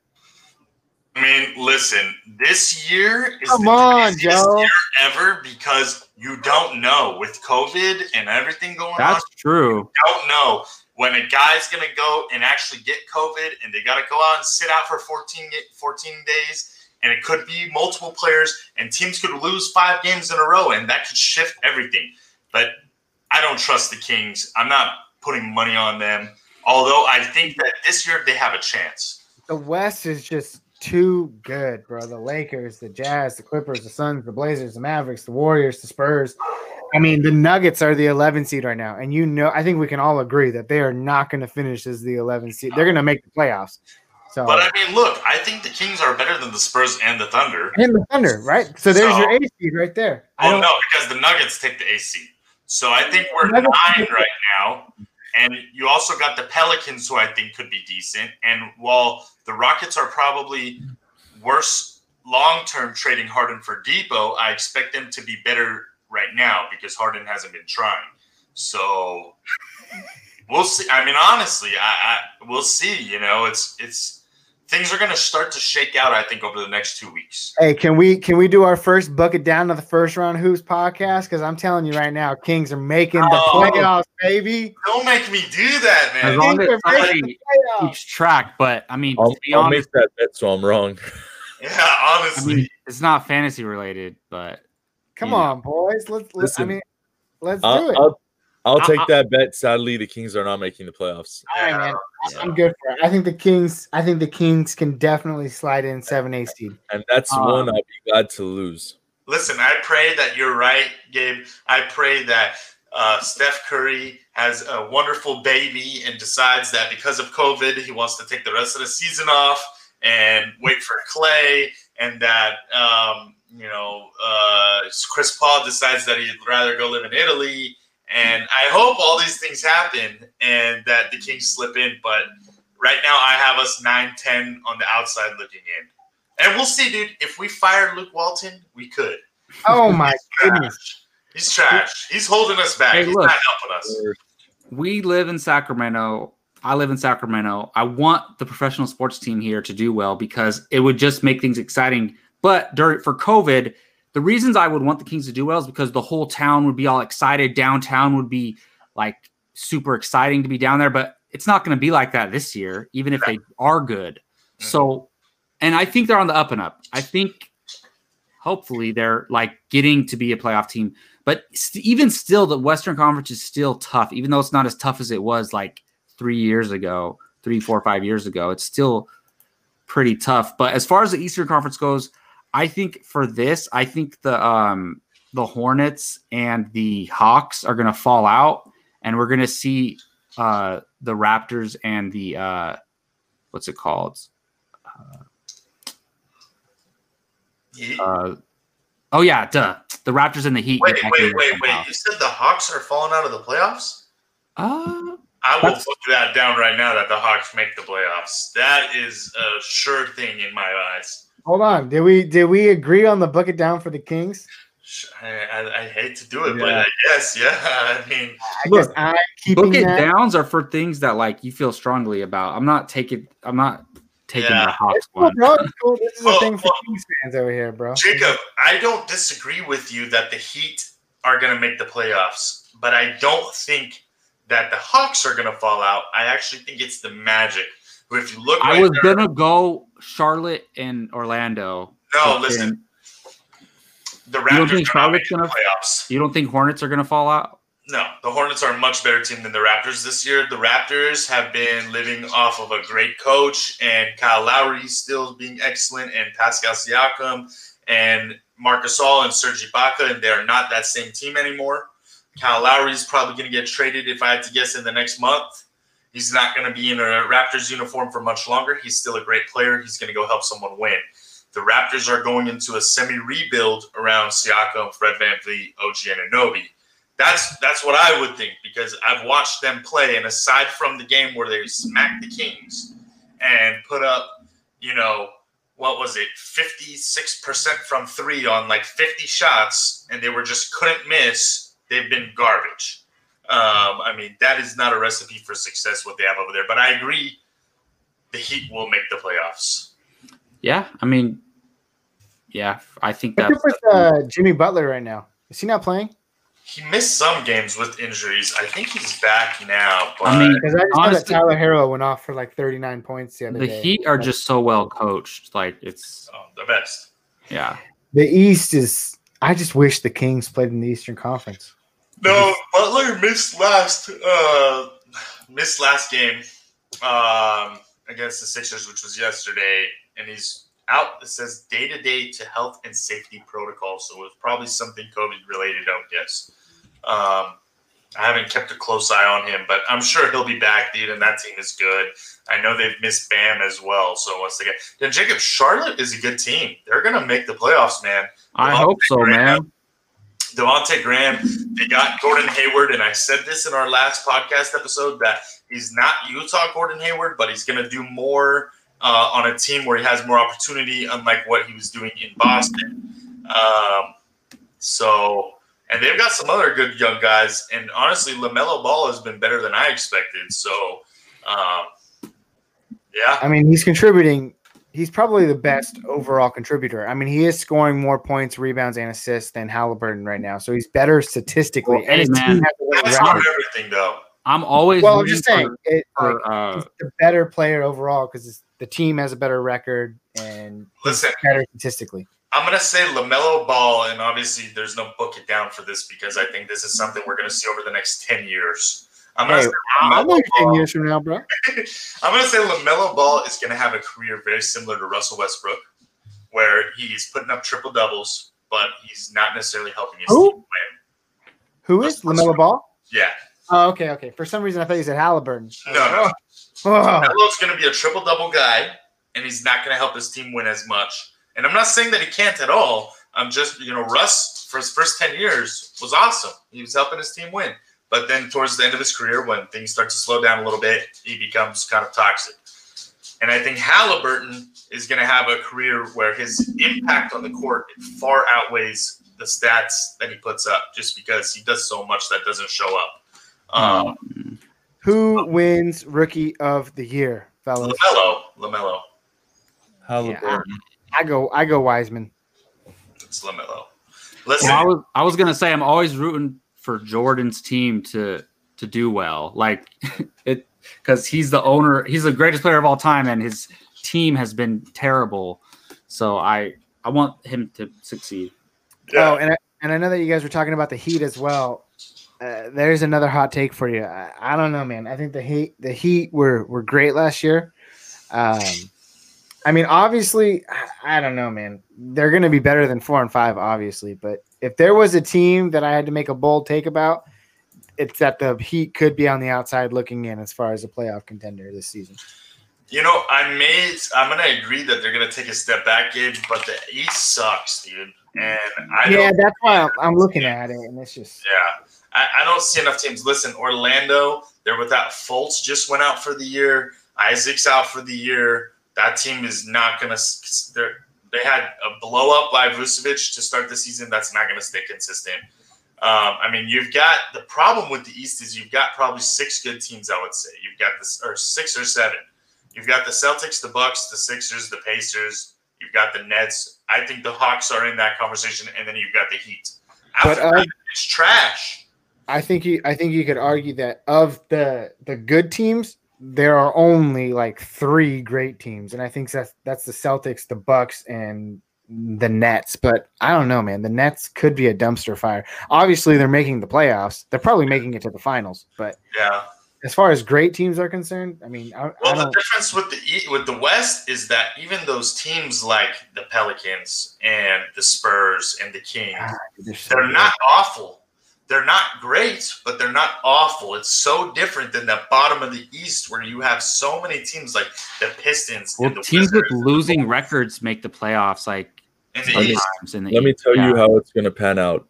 I mean, listen, this year is Come the on, craziest Joe. year ever because you don't know with COVID and everything going on. That's true. don't know when a guy's going to go and actually get COVID and they got to go out and sit out for 14, 14 days. And it could be multiple players, and teams could lose five games in a row, and that could shift everything. But I don't trust the Kings. I'm not putting money on them. Although I think that this year they have a chance. The West is just too good, bro. The Lakers, the Jazz, the Clippers, the Suns, the Blazers, the Mavericks, the Warriors, the Spurs. I mean, the Nuggets are the 11 seed right now, and you know, I think we can all agree that they are not going to finish as the 11 seed. They're going to make the playoffs. So, But I mean, look, I think the Kings are better than the Spurs and the Thunder. and the Thunder, right? So there's So- your A seed right there. I Well, don't. no, because the Nuggets take the AC. So I think we're nine right now. And you also got the Pelicans, who I think could be decent. And while the Rockets are probably worse long term trading Harden for Dipo, I expect them to be better right now because Harden hasn't been trying. So we'll see. I mean, honestly, I, I we'll see. You know, it's it's things are going to start to shake out. I think over the next two weeks. Hey, can we can we do our first bucket down to the first round hoops podcast? Because I'm telling you right now, Kings are making the Oh. playoffs, baby. Don't make me do that, man. As man. long as Kings are making somebody the playoffs. keeps track, but I mean, I'll, to be I'll honest, make that bet so I'm wrong. Yeah, I honestly. mean, it's not fantasy related, but Come Yeah. on, boys. Let's. let's I Listen, mean, let's do I'll, it. I'll, I'll take I- that bet. Sadly, the Kings are not making the playoffs. All right, man. Yeah. I'm good for it. I think the Kings. I think the Kings can definitely slide in seven, eight seed. And that's Uh, one I'd be glad to lose. Listen, I pray that you're right, Gabe. I pray that uh, Steph Curry has a wonderful baby and decides that because of COVID, he wants to take the rest of the season off and wait for Klay, and that um, you know uh, Chris Paul decides that he'd rather go live in Italy. And I hope all these things happen and that the Kings slip in. But right now, I have us 9 10 on the outside looking in. And we'll see, dude. If we fire Luke Walton, we could. Oh my Trash. goodness! He's trash. He's holding us back. Hey, He's look. not helping us. we live in Sacramento. I live in Sacramento. I want the professional sports team here to do well because it would just make things exciting. But during for COVID, the reasons I would want the Kings to do well is because the whole town would be all excited. Downtown would be like super exciting to be down there, but it's not going to be like that this year, even if they are good. So, and I think they're on the up and up. I think hopefully they're like getting to be a playoff team. But st- even still, the Western Conference is still tough, even though it's not as tough as it was like three years ago, three, four, five years ago. It's still pretty tough. But as far as the Eastern Conference goes, I think for this, I think the um the Hornets and the Hawks are gonna fall out, and we're gonna see uh the Raptors and the uh what's it called? Uh oh yeah, duh. The Raptors and the Heat. wait, wait, wait, somehow. wait. You said the Hawks are falling out of the playoffs? Uh I will put that down right now that the Hawks make the playoffs. That is a sure thing in my eyes. Hold on. Did we did we agree on the bucket down for the Kings? I, I, I hate to do it, but Yeah. I guess, yeah. I mean, I Look, guess I'm keeping bucket that. downs are for things that like you feel strongly about. I'm not taking I'm not taking Yeah. the Hawks It's cool, one. bro. Cool. This is a Well, thing for well- Kings fans over here, bro. Jacob, I don't disagree with you that the Heat are going to make the playoffs, but I don't think that the Hawks are going to fall out. I actually think it's the Magic. If you look, I was there- gonna go Charlotte and Orlando. No, listen. The You don't Raptors think are Charlotte's gonna- playoffs. You don't think Hornets are going to fall out? No, the Hornets are a much better team than the Raptors this year. The Raptors have been living off of a great coach, and Kyle Lowry still being excellent, and Pascal Siakam, and Marc Gasol and Serge Ibaka, and they are not that same team anymore. Kyle Lowry is probably going to get traded, if I had to guess, in the next month. He's not going to be in a Raptors uniform for much longer. He's still a great player. He's going to go help someone win. The Raptors are going into a semi-rebuild around Siakam, Fred VanVleet, OG Anunoby. That's that's what I would think because I've watched them play, and aside from the game where they smacked the Kings and put up, you know, what was it, fifty six percent from three on like fifty shots, and they were just couldn't miss. They've been garbage. Um, I mean, that is not a recipe for success what they have over there. But I agree, the Heat will make the playoffs. Yeah, I mean, yeah, I think What's that's with uh, Jimmy Butler right now? Is he not playing? He missed some games with injuries. I think he's back now. But I mean, Because I just know that Tyler Herro went off for like 39 points the other the day. Heat are just so well coached. Like it's oh, the best. yeah. the East is. I just wish the Kings played in the Eastern Conference. No, Butler missed last uh missed last game um against the Sixers, which was yesterday, and he's out. It says day to day to health and safety protocol, so it's probably something COVID related. I would guess. Um, I haven't kept a close eye on him, but I'm sure he'll be back, dude. And that team is good. I know they've missed Bam as well. So once again, then Jacob, Charlotte is a good team. They're gonna make the playoffs, man. I hope so, man. Devonte' Graham, they got Gordon Hayward, and I said this in our last podcast episode that he's not Utah Gordon Hayward, but he's going to do more uh, on a team where he has more opportunity, unlike what he was doing in Boston. Um, so, and they've got some other good young guys, and honestly, Lamelo Ball has been better than I expected. So, um, yeah, I mean, he's contributing. He's probably the best overall contributor. I mean, he is scoring more points, rebounds, and assists than Halliburton right now. So he's better statistically. Well, and his hey, man, team has a winning that's not everything though. I'm always Well, I'm just saying, it, for, for, uh, he's the better player overall because the team has a better record and Listen, better statistically. I'm gonna say Lamelo Ball, and obviously there's no book it down for this because I think this is something we're gonna see over the next ten years. I'm gonna Hey, say I'm LaMelo like 10 Ball- years from now, bro. I'm going to say LaMelo Ball is going to have a career very similar to Russell Westbrook, where he's putting up triple doubles, but he's not necessarily helping his Who? team win. Who is LaMelo Ball? Yeah. Oh, okay, okay. For some reason, I thought you said Halliburton. No, no. Oh, LaMelo's going to be a triple double guy, and he's not going to help his team win as much. And I'm not saying that he can't at all. I'm just, you know, Russ, for his first 10 years, was awesome. He was helping his team win. But then towards the end of his career, when things start to slow down a little bit, he becomes kind of toxic. And I think Halliburton is going to have a career where his impact on the court far outweighs the stats that he puts up just because he does so much that doesn't show up. Um, who wins Rookie of the Year, fellas? LaMelo, LaMelo, Halliburton. I go, I go Wiseman. it's LaMelo. Listen, well, I was I was gonna say I'm always rooting for Jordan's team to to do well, like it because he's the owner. He's the greatest player of all time, and his team has been terrible. So I I want him to succeed. yeah. Oh, and I, and I know that you guys were talking about the Heat as well. Uh, there's another hot take for you. I, I don't know, man. I think the Heat the Heat were were great last year. Um, I mean, obviously, I, don't know, man. They're going to be better than four and five, obviously. But if there was a team that I had to make a bold take about, it's that the Heat could be on the outside looking in as far as a playoff contender this season. You know, I may I'm gonna agree that they're gonna take a step back, Gabe, but the East sucks, dude. And I yeah, that's why I'm, I'm looking at it, and it's just yeah. I, I don't see enough teams. Listen, Orlando, they're without Fultz just went out for the year. Isaac's out for the year. That team is not gonna they're they had a blow up by Vucevic to start the season. That's not gonna stay consistent. Um, I mean, you've got the problem with the East is you've got probably six good teams. I would say you've got this or six or seven. You've got the Celtics, the Bucks, the Sixers, the Pacers. You've got the Nets. I think the Hawks are in that conversation, and then you've got the Heat. But, uh, it's trash. I think you I think you could argue that of the the good teams, there are only like three great teams, and I think that's that's the Celtics, the Bucks, and the Nets, but I don't know, man. The Nets could be a dumpster fire. Obviously, they're making the playoffs. They're probably making it to the finals, but Yeah. as far as great teams are concerned, I mean, I, I Well, the don't. difference with the with the West is that even those teams like the Pelicans and the Spurs and the Kings, ah, they're so they're not awful. They're not great, but they're not awful. It's so different than the bottom of the East, where you have so many teams like the Pistons Well, and the teams with Wizards losing records make the playoffs like in the Let me- East. sometimes in the Let me tell Yeah. you how it's gonna pan out.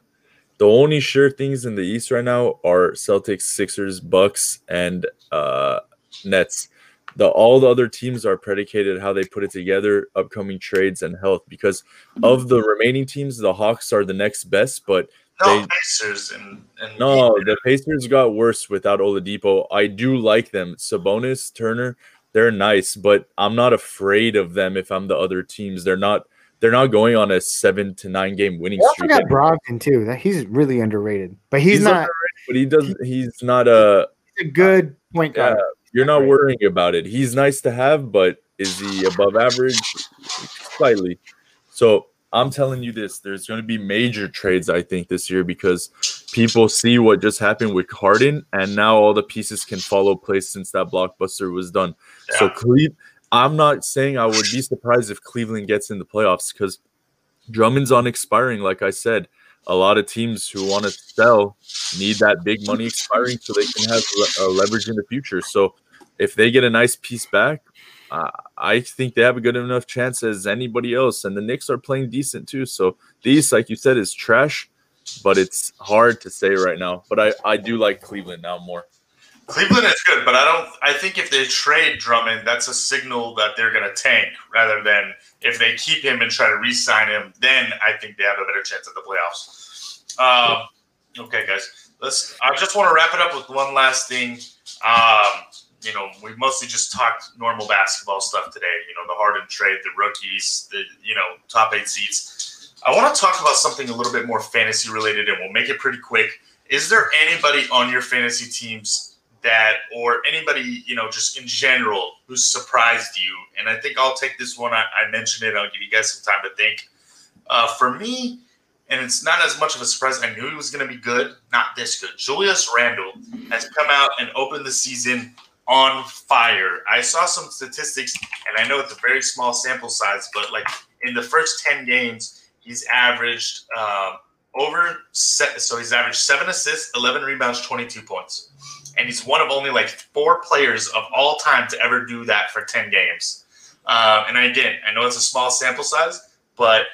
The only sure things in the East right now are Celtics, Sixers, Bucks, and uh, Nets. The all the other teams are predicated how they put it together, upcoming trades, and health. Because of the remaining teams, the Hawks are the next best, but No They- Pacers and, and no, the Pacers got worse without Oladipo. I do like them. Sabonis, Turner, they're nice, but I'm not afraid of them if I'm the other teams. They're not they're not going on a seven to nine game winning They also streak. got Brogdon too. That he's really underrated, but he's, not. but he does he's not a He's a good point yeah, guard. you're not Right. worrying about it. He's nice to have, but is he above average? Slightly. So I'm telling you this, there's going to be major trades, I think, this year because people see what just happened with Harden, and now all the pieces can follow place since that blockbuster was done. So Yeah. Cleve, I'm not saying I would be surprised if Cleveland gets in the playoffs because Drummond's on expiring, like I said. A lot of teams who want to sell need that big money expiring so they can have le- uh, leverage in the future. So if they get a nice piece back, uh, I think they have a good enough chance as anybody else. And the Knicks are playing decent too. So these, like you said, is trash, but it's hard to say right now. But I, I do like Cleveland now more. Cleveland is good, but I don't. I think if they trade Drummond, that's a signal that they're going to tank rather than if they keep him and try to re-sign him. Then I think they have a better chance at the playoffs. Um, okay, guys, let's. I just want to wrap it up with one last thing. Um, you know, we mostly just talked normal basketball stuff today. You know, the Harden trade, the rookies, the you know top eight seeds. I want to talk about something a little bit more fantasy related, and we'll make it pretty quick. Is there anybody on your fantasy teams that, or anybody, you know, just in general, who surprised you? And I think I'll take this one. I, I mentioned it. I'll give you guys some time to think. Uh, for me, and it's not as much of a surprise. I knew he was going to be good, not this good. Julius Randle has come out and opened the season on fire. I saw some statistics, and I know it's a very small sample size, but like in the first 10 games, he's averaged um, over, se- so he's averaged seven assists, 11 rebounds, 22 points. And he's one of only like four players of all time to ever do that for 10 games. Um, and I again, I know it's a small sample size, but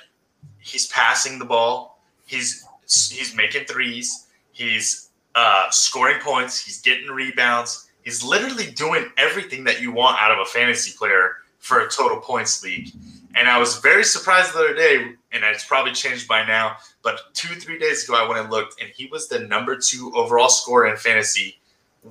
he's passing the ball. He's he's making threes. He's uh, scoring points. He's getting rebounds. He's literally doing everything that you want out of a fantasy player for a total points league. And I was very surprised the other day, and it's probably changed by now. But two, three days ago, I went and looked, and he was the number two overall scorer in fantasy,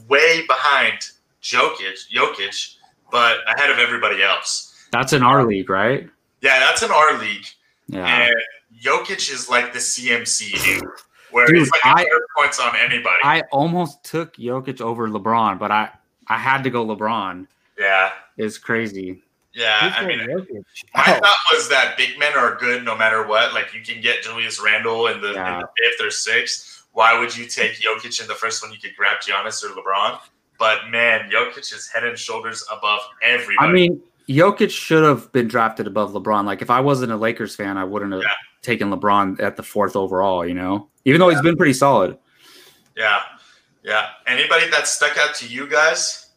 way behind Jokic, Jokic, but ahead of everybody else. That's in our league, right? Yeah, that's in our league. Yeah. And Jokic is like the CMC, dude, where Dude, he's like I- points on anybody. I almost took Jokic over LeBron, but I I had to go LeBron. yeah, It's crazy. yeah. I mean, Jokic? my Oh, thought was that big men are good no matter what. Like you can get Julius Randle in the, in the fifth or sixth. Why would you take Jokic in the first one? You could grab Giannis or LeBron. But man, Jokic is head and shoulders above everybody. I mean, Jokic should have been drafted above LeBron. Like if I wasn't a Lakers fan, I wouldn't have Yeah. Taken LeBron at the fourth overall, you know? Even though he's been pretty solid. yeah, yeah. Anybody that stuck out to you guys?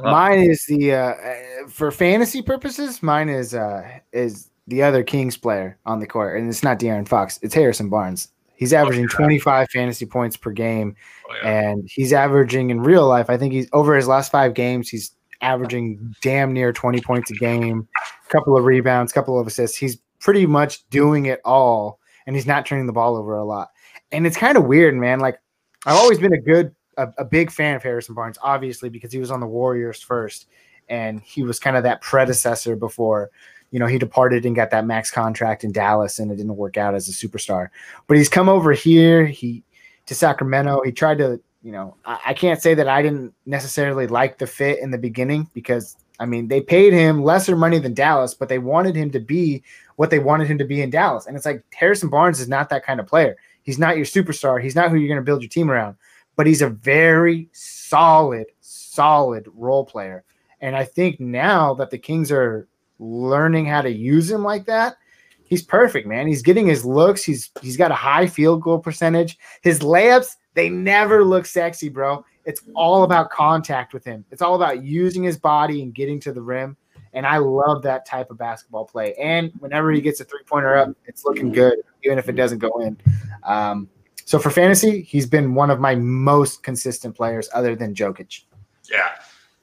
Mine is the uh, uh, for fantasy purposes. Mine is uh, is the other Kings player on the court, and it's not De'Aaron Fox. It's Harrison Barnes. He's averaging 25 fantasy points per game, Oh, yeah. and he's averaging in real life. I think he's over his last five games. He's averaging damn near 20 points a game, a couple of rebounds, couple of assists. He's pretty much doing it all, and he's not turning the ball over a lot. And it's kind of weird, man. Like I've always been a good, a, a big fan of Harrison Barnes, obviously because he was on the Warriors first, and he was kind of that predecessor before. You know, he departed and got that max contract in Dallas, and it didn't work out as a superstar. But he's come over here. He to Sacramento. He tried to, you know, I, I can't say that I didn't necessarily like the fit in the beginning because I mean, they paid him lesser money than Dallas, but they wanted him to be what they wanted him to be in Dallas. And it's like Harrison Barnes is not that kind of player. He's not your superstar. He's not who you're going to build your team around, but he's a very solid, solid role player. And I think now that the Kings are learning how to use him like that, he's perfect, man. He's getting his looks. He's he's got a high field goal percentage. His layups, they never look sexy, bro. It's all about contact with him. It's all about using his body and getting to the rim. And I love that type of basketball play. And whenever he gets a three pointer up, it's looking good, even if it doesn't go in. Um, so for fantasy, he's been one of my most consistent players, other than Jokic. Yeah,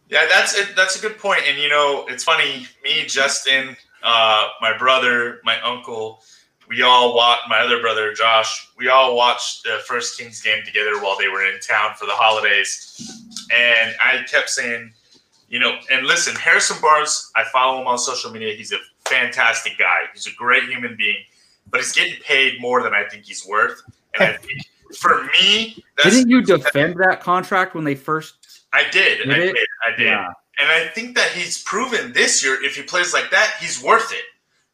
yeah, that's it. That's a good point. And you know, it's funny. Me, Justin, uh, my brother, my uncle, we all watched. My other brother, Josh, we all watched the first Kings game together while they were in town for the holidays. And I kept saying, you know, and listen, Harrison Barnes, I follow him on social media. He's a fantastic guy. He's a great human being, but he's getting paid more than I think he's worth. And I think for me, didn't you defend that contract when they first? I did. Did I did. I did. Yeah. And I think that he's proven this year, if he plays like that, he's worth it,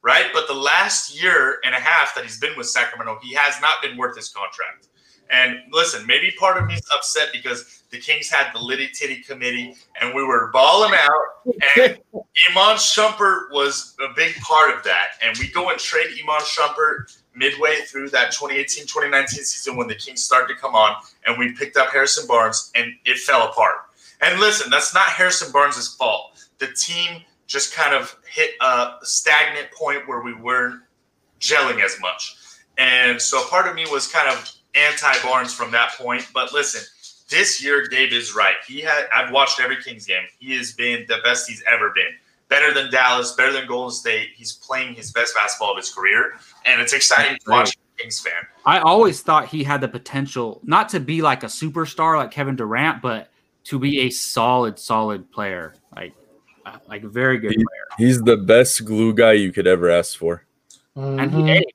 right? But the last year and a half that he's been with Sacramento, he has not been worth his contract. And listen, maybe part of me is upset because the Kings had the litty titty committee and we were balling out. And Iman Shumpert was a big part of that. And we go and trade Iman Shumpert midway through that 2018 2019 season when the Kings started to come on. And we picked up Harrison Barnes and it fell apart. And listen, that's not Harrison Barnes' fault. The team just kind of hit a stagnant point where we weren't gelling as much. And so part of me was kind of anti Barnes from that point. But listen, this year Gabe is right. He had I've watched every Kings game. He has been the best he's ever been. Better than Dallas, better than Golden State. He's playing his best basketball of his career, and it's exciting to watch. Kings fan. I always thought he had the potential not to be like a superstar like Kevin Durant, but to be a solid, solid player, like uh, like a very good He- player. He's the best glue guy you could ever ask for. And Mhm. he,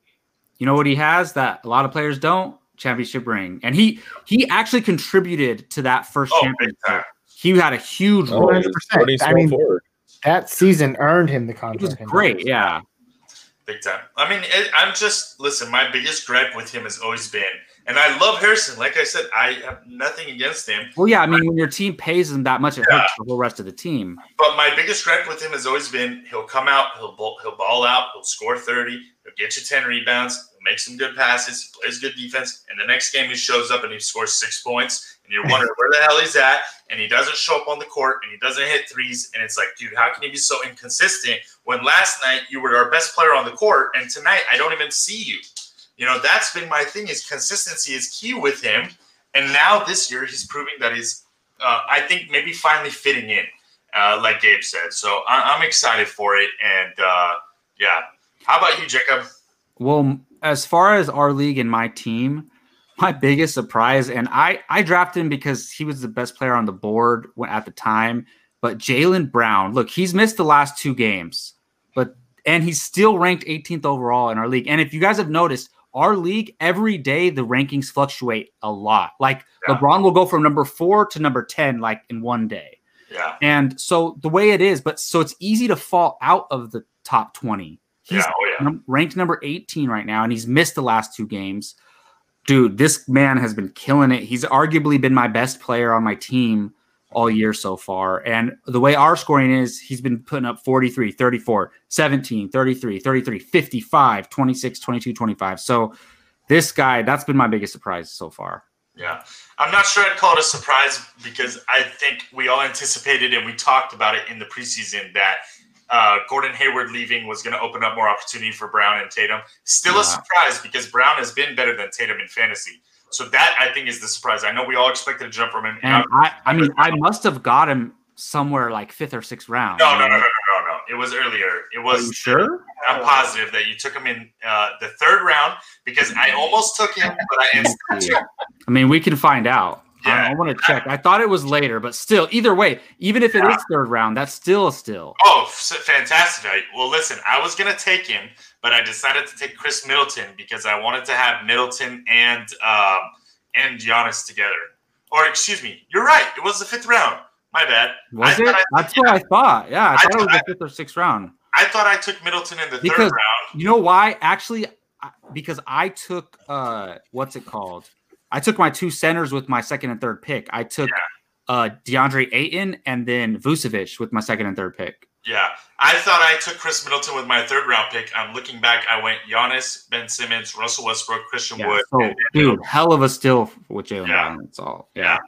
you know what he has that a lot of players don't? Championship ring. And he he actually contributed to that first Oh, championship. He had a huge Oh, role. 100%. I mean, forward. that season earned him the It contract. was great, yeah. Big time. I mean, it, I'm just listen. My biggest gripe with him has always been, and I love Harrison. Like I said, I have nothing against him. Well, yeah, I mean, when your team pays him that much, it Yeah. hurts the whole rest of the team. But my biggest gripe with him has always been he'll come out, he'll ball, he'll ball out, he'll score 30, he'll get you 10 rebounds, he'll some good passes, plays good defense, and the next game he shows up and he scores six points, and you're wondering where the hell he's at, and he doesn't show up on the court, and he doesn't hit threes, and it's like, dude, how can you be so inconsistent when last night you were our best player on the court, and tonight I don't even see you. You know, that's been my thing is consistency is key with him, and now this year he's proving that he's, uh, I think maybe finally fitting in uh, like Gabe said. So I- I'm excited for it. And uh, yeah, how about you, Jacob? Well, as far as our league and my team, my biggest surprise, and I I drafted him because he was the best player on the board at the time. But Jaylen Brown, look, he's missed the last two games, but and he's still ranked 18th overall in our league. And if you guys have noticed, our league every day the rankings fluctuate a lot. Like Yeah. LeBron will go from number four to number 10 like in one day. Yeah, And so the way it is, but so it's easy to fall out of the top 20. He's yeah, oh yeah. ranked number 18 right now, and he's missed the last two games. Dude, this man has been killing it. He's arguably been my best player on my team all year so far. And the way our scoring is, he's been putting up 43, 34, 17, 33, 33, 55, 26, 22, 25. So this guy, that's been my biggest surprise so far. Yeah, I'm not sure I'd call it a surprise because I think we all anticipated and we talked about it in the preseason that uh, Gordon Hayward leaving was going to open up more opportunity for Brown and Tatum. Still Yeah. a surprise because Brown has been better than Tatum in fantasy. So that I think is the surprise. I know we all expected a jump from him. And I, I mean, I must have got him somewhere like fifth or sixth round. no, no, no, no, no, no, no. It was earlier. It Are was you sure? I'm positive that you took him in uh, the third round because I almost took him, but I instantly. I mean, we can find out. I- I, want to check. I thought it was later, but still, either way, even if it is third round, that's still a still. Oh, fantastic! Well, listen, I was gonna take him, but I decided to take Khris Middleton because I wanted to have Middleton and um, and Giannis together. Or excuse me, you're right. It was the fifth round. My bad. Was I it? I- That's what I thought. Yeah, I, I thought it was the fifth or sixth round. I thought I took Middleton in the Because- third round. You know why? Actually, because I took uh, what's it called? I took my two centers with my second and third pick. I took uh DeAndre Ayton and then Vucevic with my second and third pick. Yeah, I thought I took Khris Middleton with my third round pick. I'm looking back. I went Giannis, Ben Simmons, Russell Westbrook, Christian Yeah. Wood. So, and- dude, hell of a steal with Jaylen Yeah. Brown. That's all. Yeah. Yeah.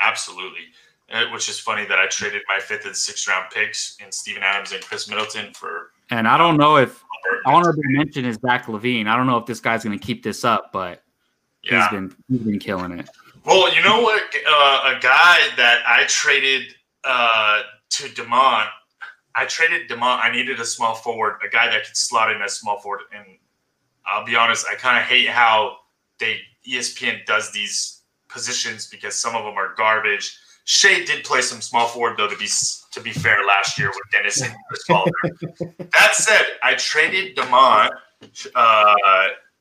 Absolutely. Uh, which is funny that I traded my fifth and sixth round picks in Steven Adams and Khris Middleton for. And I don't know if honorable mention is Zach LaVine. I don't know if this guy's going to keep this up, but Yeah. he's been he's been killing it. Well, you know what? Uh, a guy that I traded uh, to Demont, I traded Demont. I needed a small forward, a guy that could slot in as small forward. And I'll be honest, I kind of hate how they ESPN does these positions because some of them are garbage. Shai did play some small forward though. To be to be fair, last year with Dennis and Chris that said, I traded Demont, uh,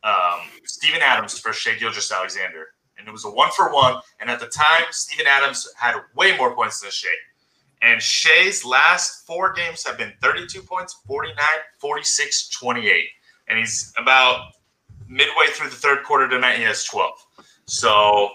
um, Steven Adams for Shai Gilgeous Alexander and it was a one for one. And at the time, Steven Adams had way more points than Shai. And Shai's last four games have been 32 points, 49, 46, 28. And he's about midway through the third quarter tonight, he has 12. So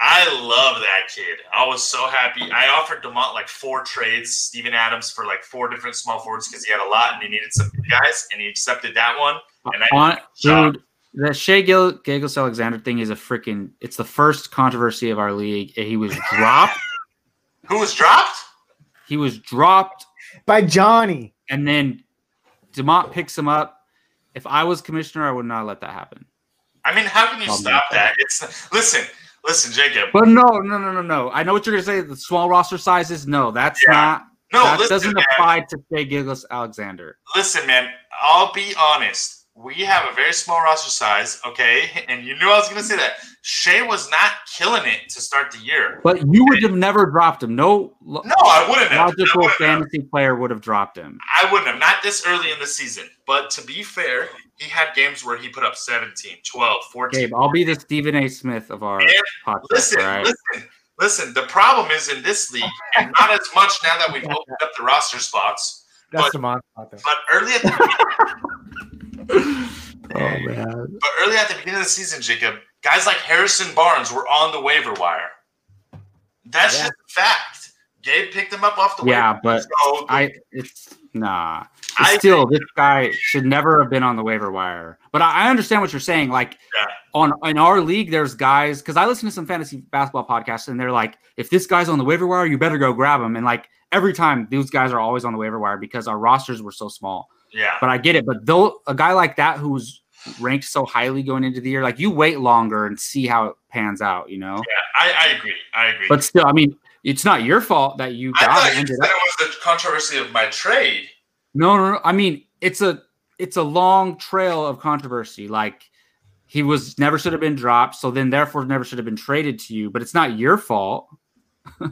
I love that kid. I was so happy. I offered Demont like four trades, Steven Adams for like four different small forwards because he had a lot and he needed some guys, and he accepted that one. And I On, Shock. dude, the Shai Gil- Gagos Alexander thing is a freaking. It's the first controversy of our league. He was dropped. who was dropped? he was dropped, By Johnny. and then Demont picks him up. If I was commissioner, I would not let that happen. I mean, how can you Problem stop that? It's listen, listen, Jacob. But no, no, no, no, no. I know what you're gonna say. The small roster sizes. No, that's Yeah. not. No, that listen, doesn't man. apply to Shai Gilgeous Alexander. Listen, man. I'll be honest. We have a very small roster size, okay? And you knew I was going to say that. Shai was not killing it to start the year. But you would have never dropped him. No No, I wouldn't have. Logical wouldn't have. fantasy player would have dropped him. I wouldn't have. Not this early in the season. But to be fair, he had games where he put up 17, 12, 14. Gabe, I'll be the Stephen A. Smith of our And podcast. Listen, all right? listen, listen. The problem is in this league, and not as much now that we've opened up the roster spots, That's But- the monster out but early at the Oh, man. But early at the beginning of the season, Jacob, guys like Harrison Barnes were on the waiver wire. That's Yeah. just a fact. Gabe picked him up off the Yeah, waiver. but so I it's nah. I- Still, this guy should never have been on the waiver wire. But I, I understand what you're saying. Like Yeah. on in our league, there's guys because I listen to some fantasy basketball podcasts, and they're like, if this guy's on the waiver wire, you better go grab him. And like every time, these guys are always on the waiver wire because our rosters were so small. Yeah, But I get it. But though a guy like that who's ranked so highly going into the year, like you wait longer and see how it pans out, you know. yeah, I, I agree. I agree. But still, I mean, it's not your fault that you I got thought it. ended up- it was the controversy of my trade. No, no, no. I mean, it's a it's a long trail of controversy. Like he was never should have been dropped, so then therefore never should have been traded to you. But it's not your fault.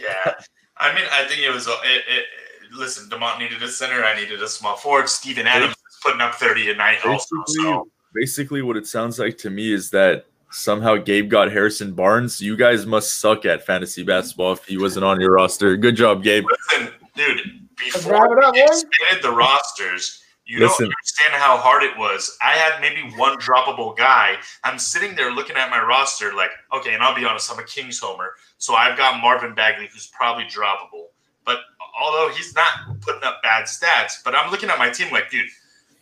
Yeah, I mean, I think it was. It, it, listen, Demont needed a center. I needed a small forward. Steven Adams was putting up thirty a night. Also, Basically, so basically, what it sounds like to me is that somehow Gabe got Harrison Barnes. You guys must suck at fantasy basketball if he wasn't on your roster. Good job, Gabe. listen, dude. Before up, we boys. expanded the rosters, you Listen. don't understand how hard it was. I had maybe one droppable guy. I'm sitting there looking at my roster, like, okay, and I'll be honest, I'm a Kings homer, so I've got Marvin Bagley, who's probably droppable. But although he's not putting up bad stats, but I'm looking at my team like, dude,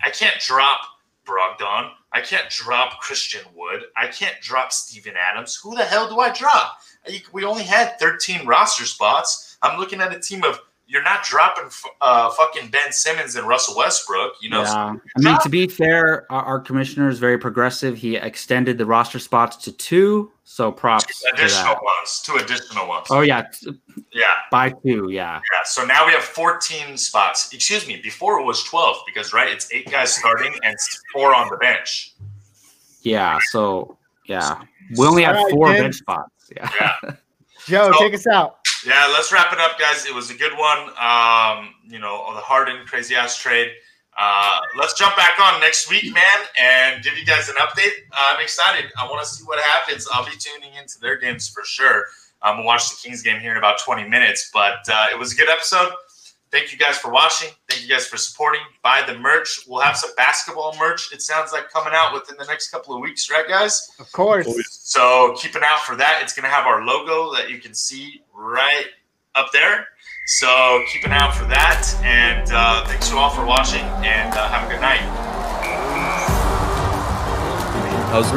I can't drop Brogdon. I can't drop Christian Wood. I can't drop Steven Adams. Who the hell do I drop? We only had 13 roster spots. I'm looking at a team of you're not dropping uh, fucking Ben Simmons and Russell Westbrook. You know, yeah. I mean, to be fair, our, our commissioner is very progressive. He extended the roster spots to two, so props two for additional that. ones, two additional ones. Oh yeah, yeah, by two. Yeah. yeah. So now we have 14 spots. Excuse me. Before it was 12 because right, it's eight guys starting and four on the bench. Yeah. So yeah, we only have four Ken. bench spots. Yeah. Yeah. Joe, So- take us out. Yeah, let's wrap it up, guys. It was a good one. Um, you know, the Harden crazy ass trade. Uh, let's jump back on next week, man, and give you guys an update. I'm excited. I want to see what happens. I'll be tuning into their games for sure. I'm um, we'll watch the Kings game here in about 20 minutes. But uh, it was a good episode. Thank you guys for watching. Thank you guys for supporting. Buy the merch. We'll have some basketball merch. It sounds like coming out within the next couple of weeks, right, guys? Of course. So keep an eye out for that. It's going to have our logo that you can see right up there. So keep an eye out for that. And uh, thanks to all for watching. And uh, have a good night. How's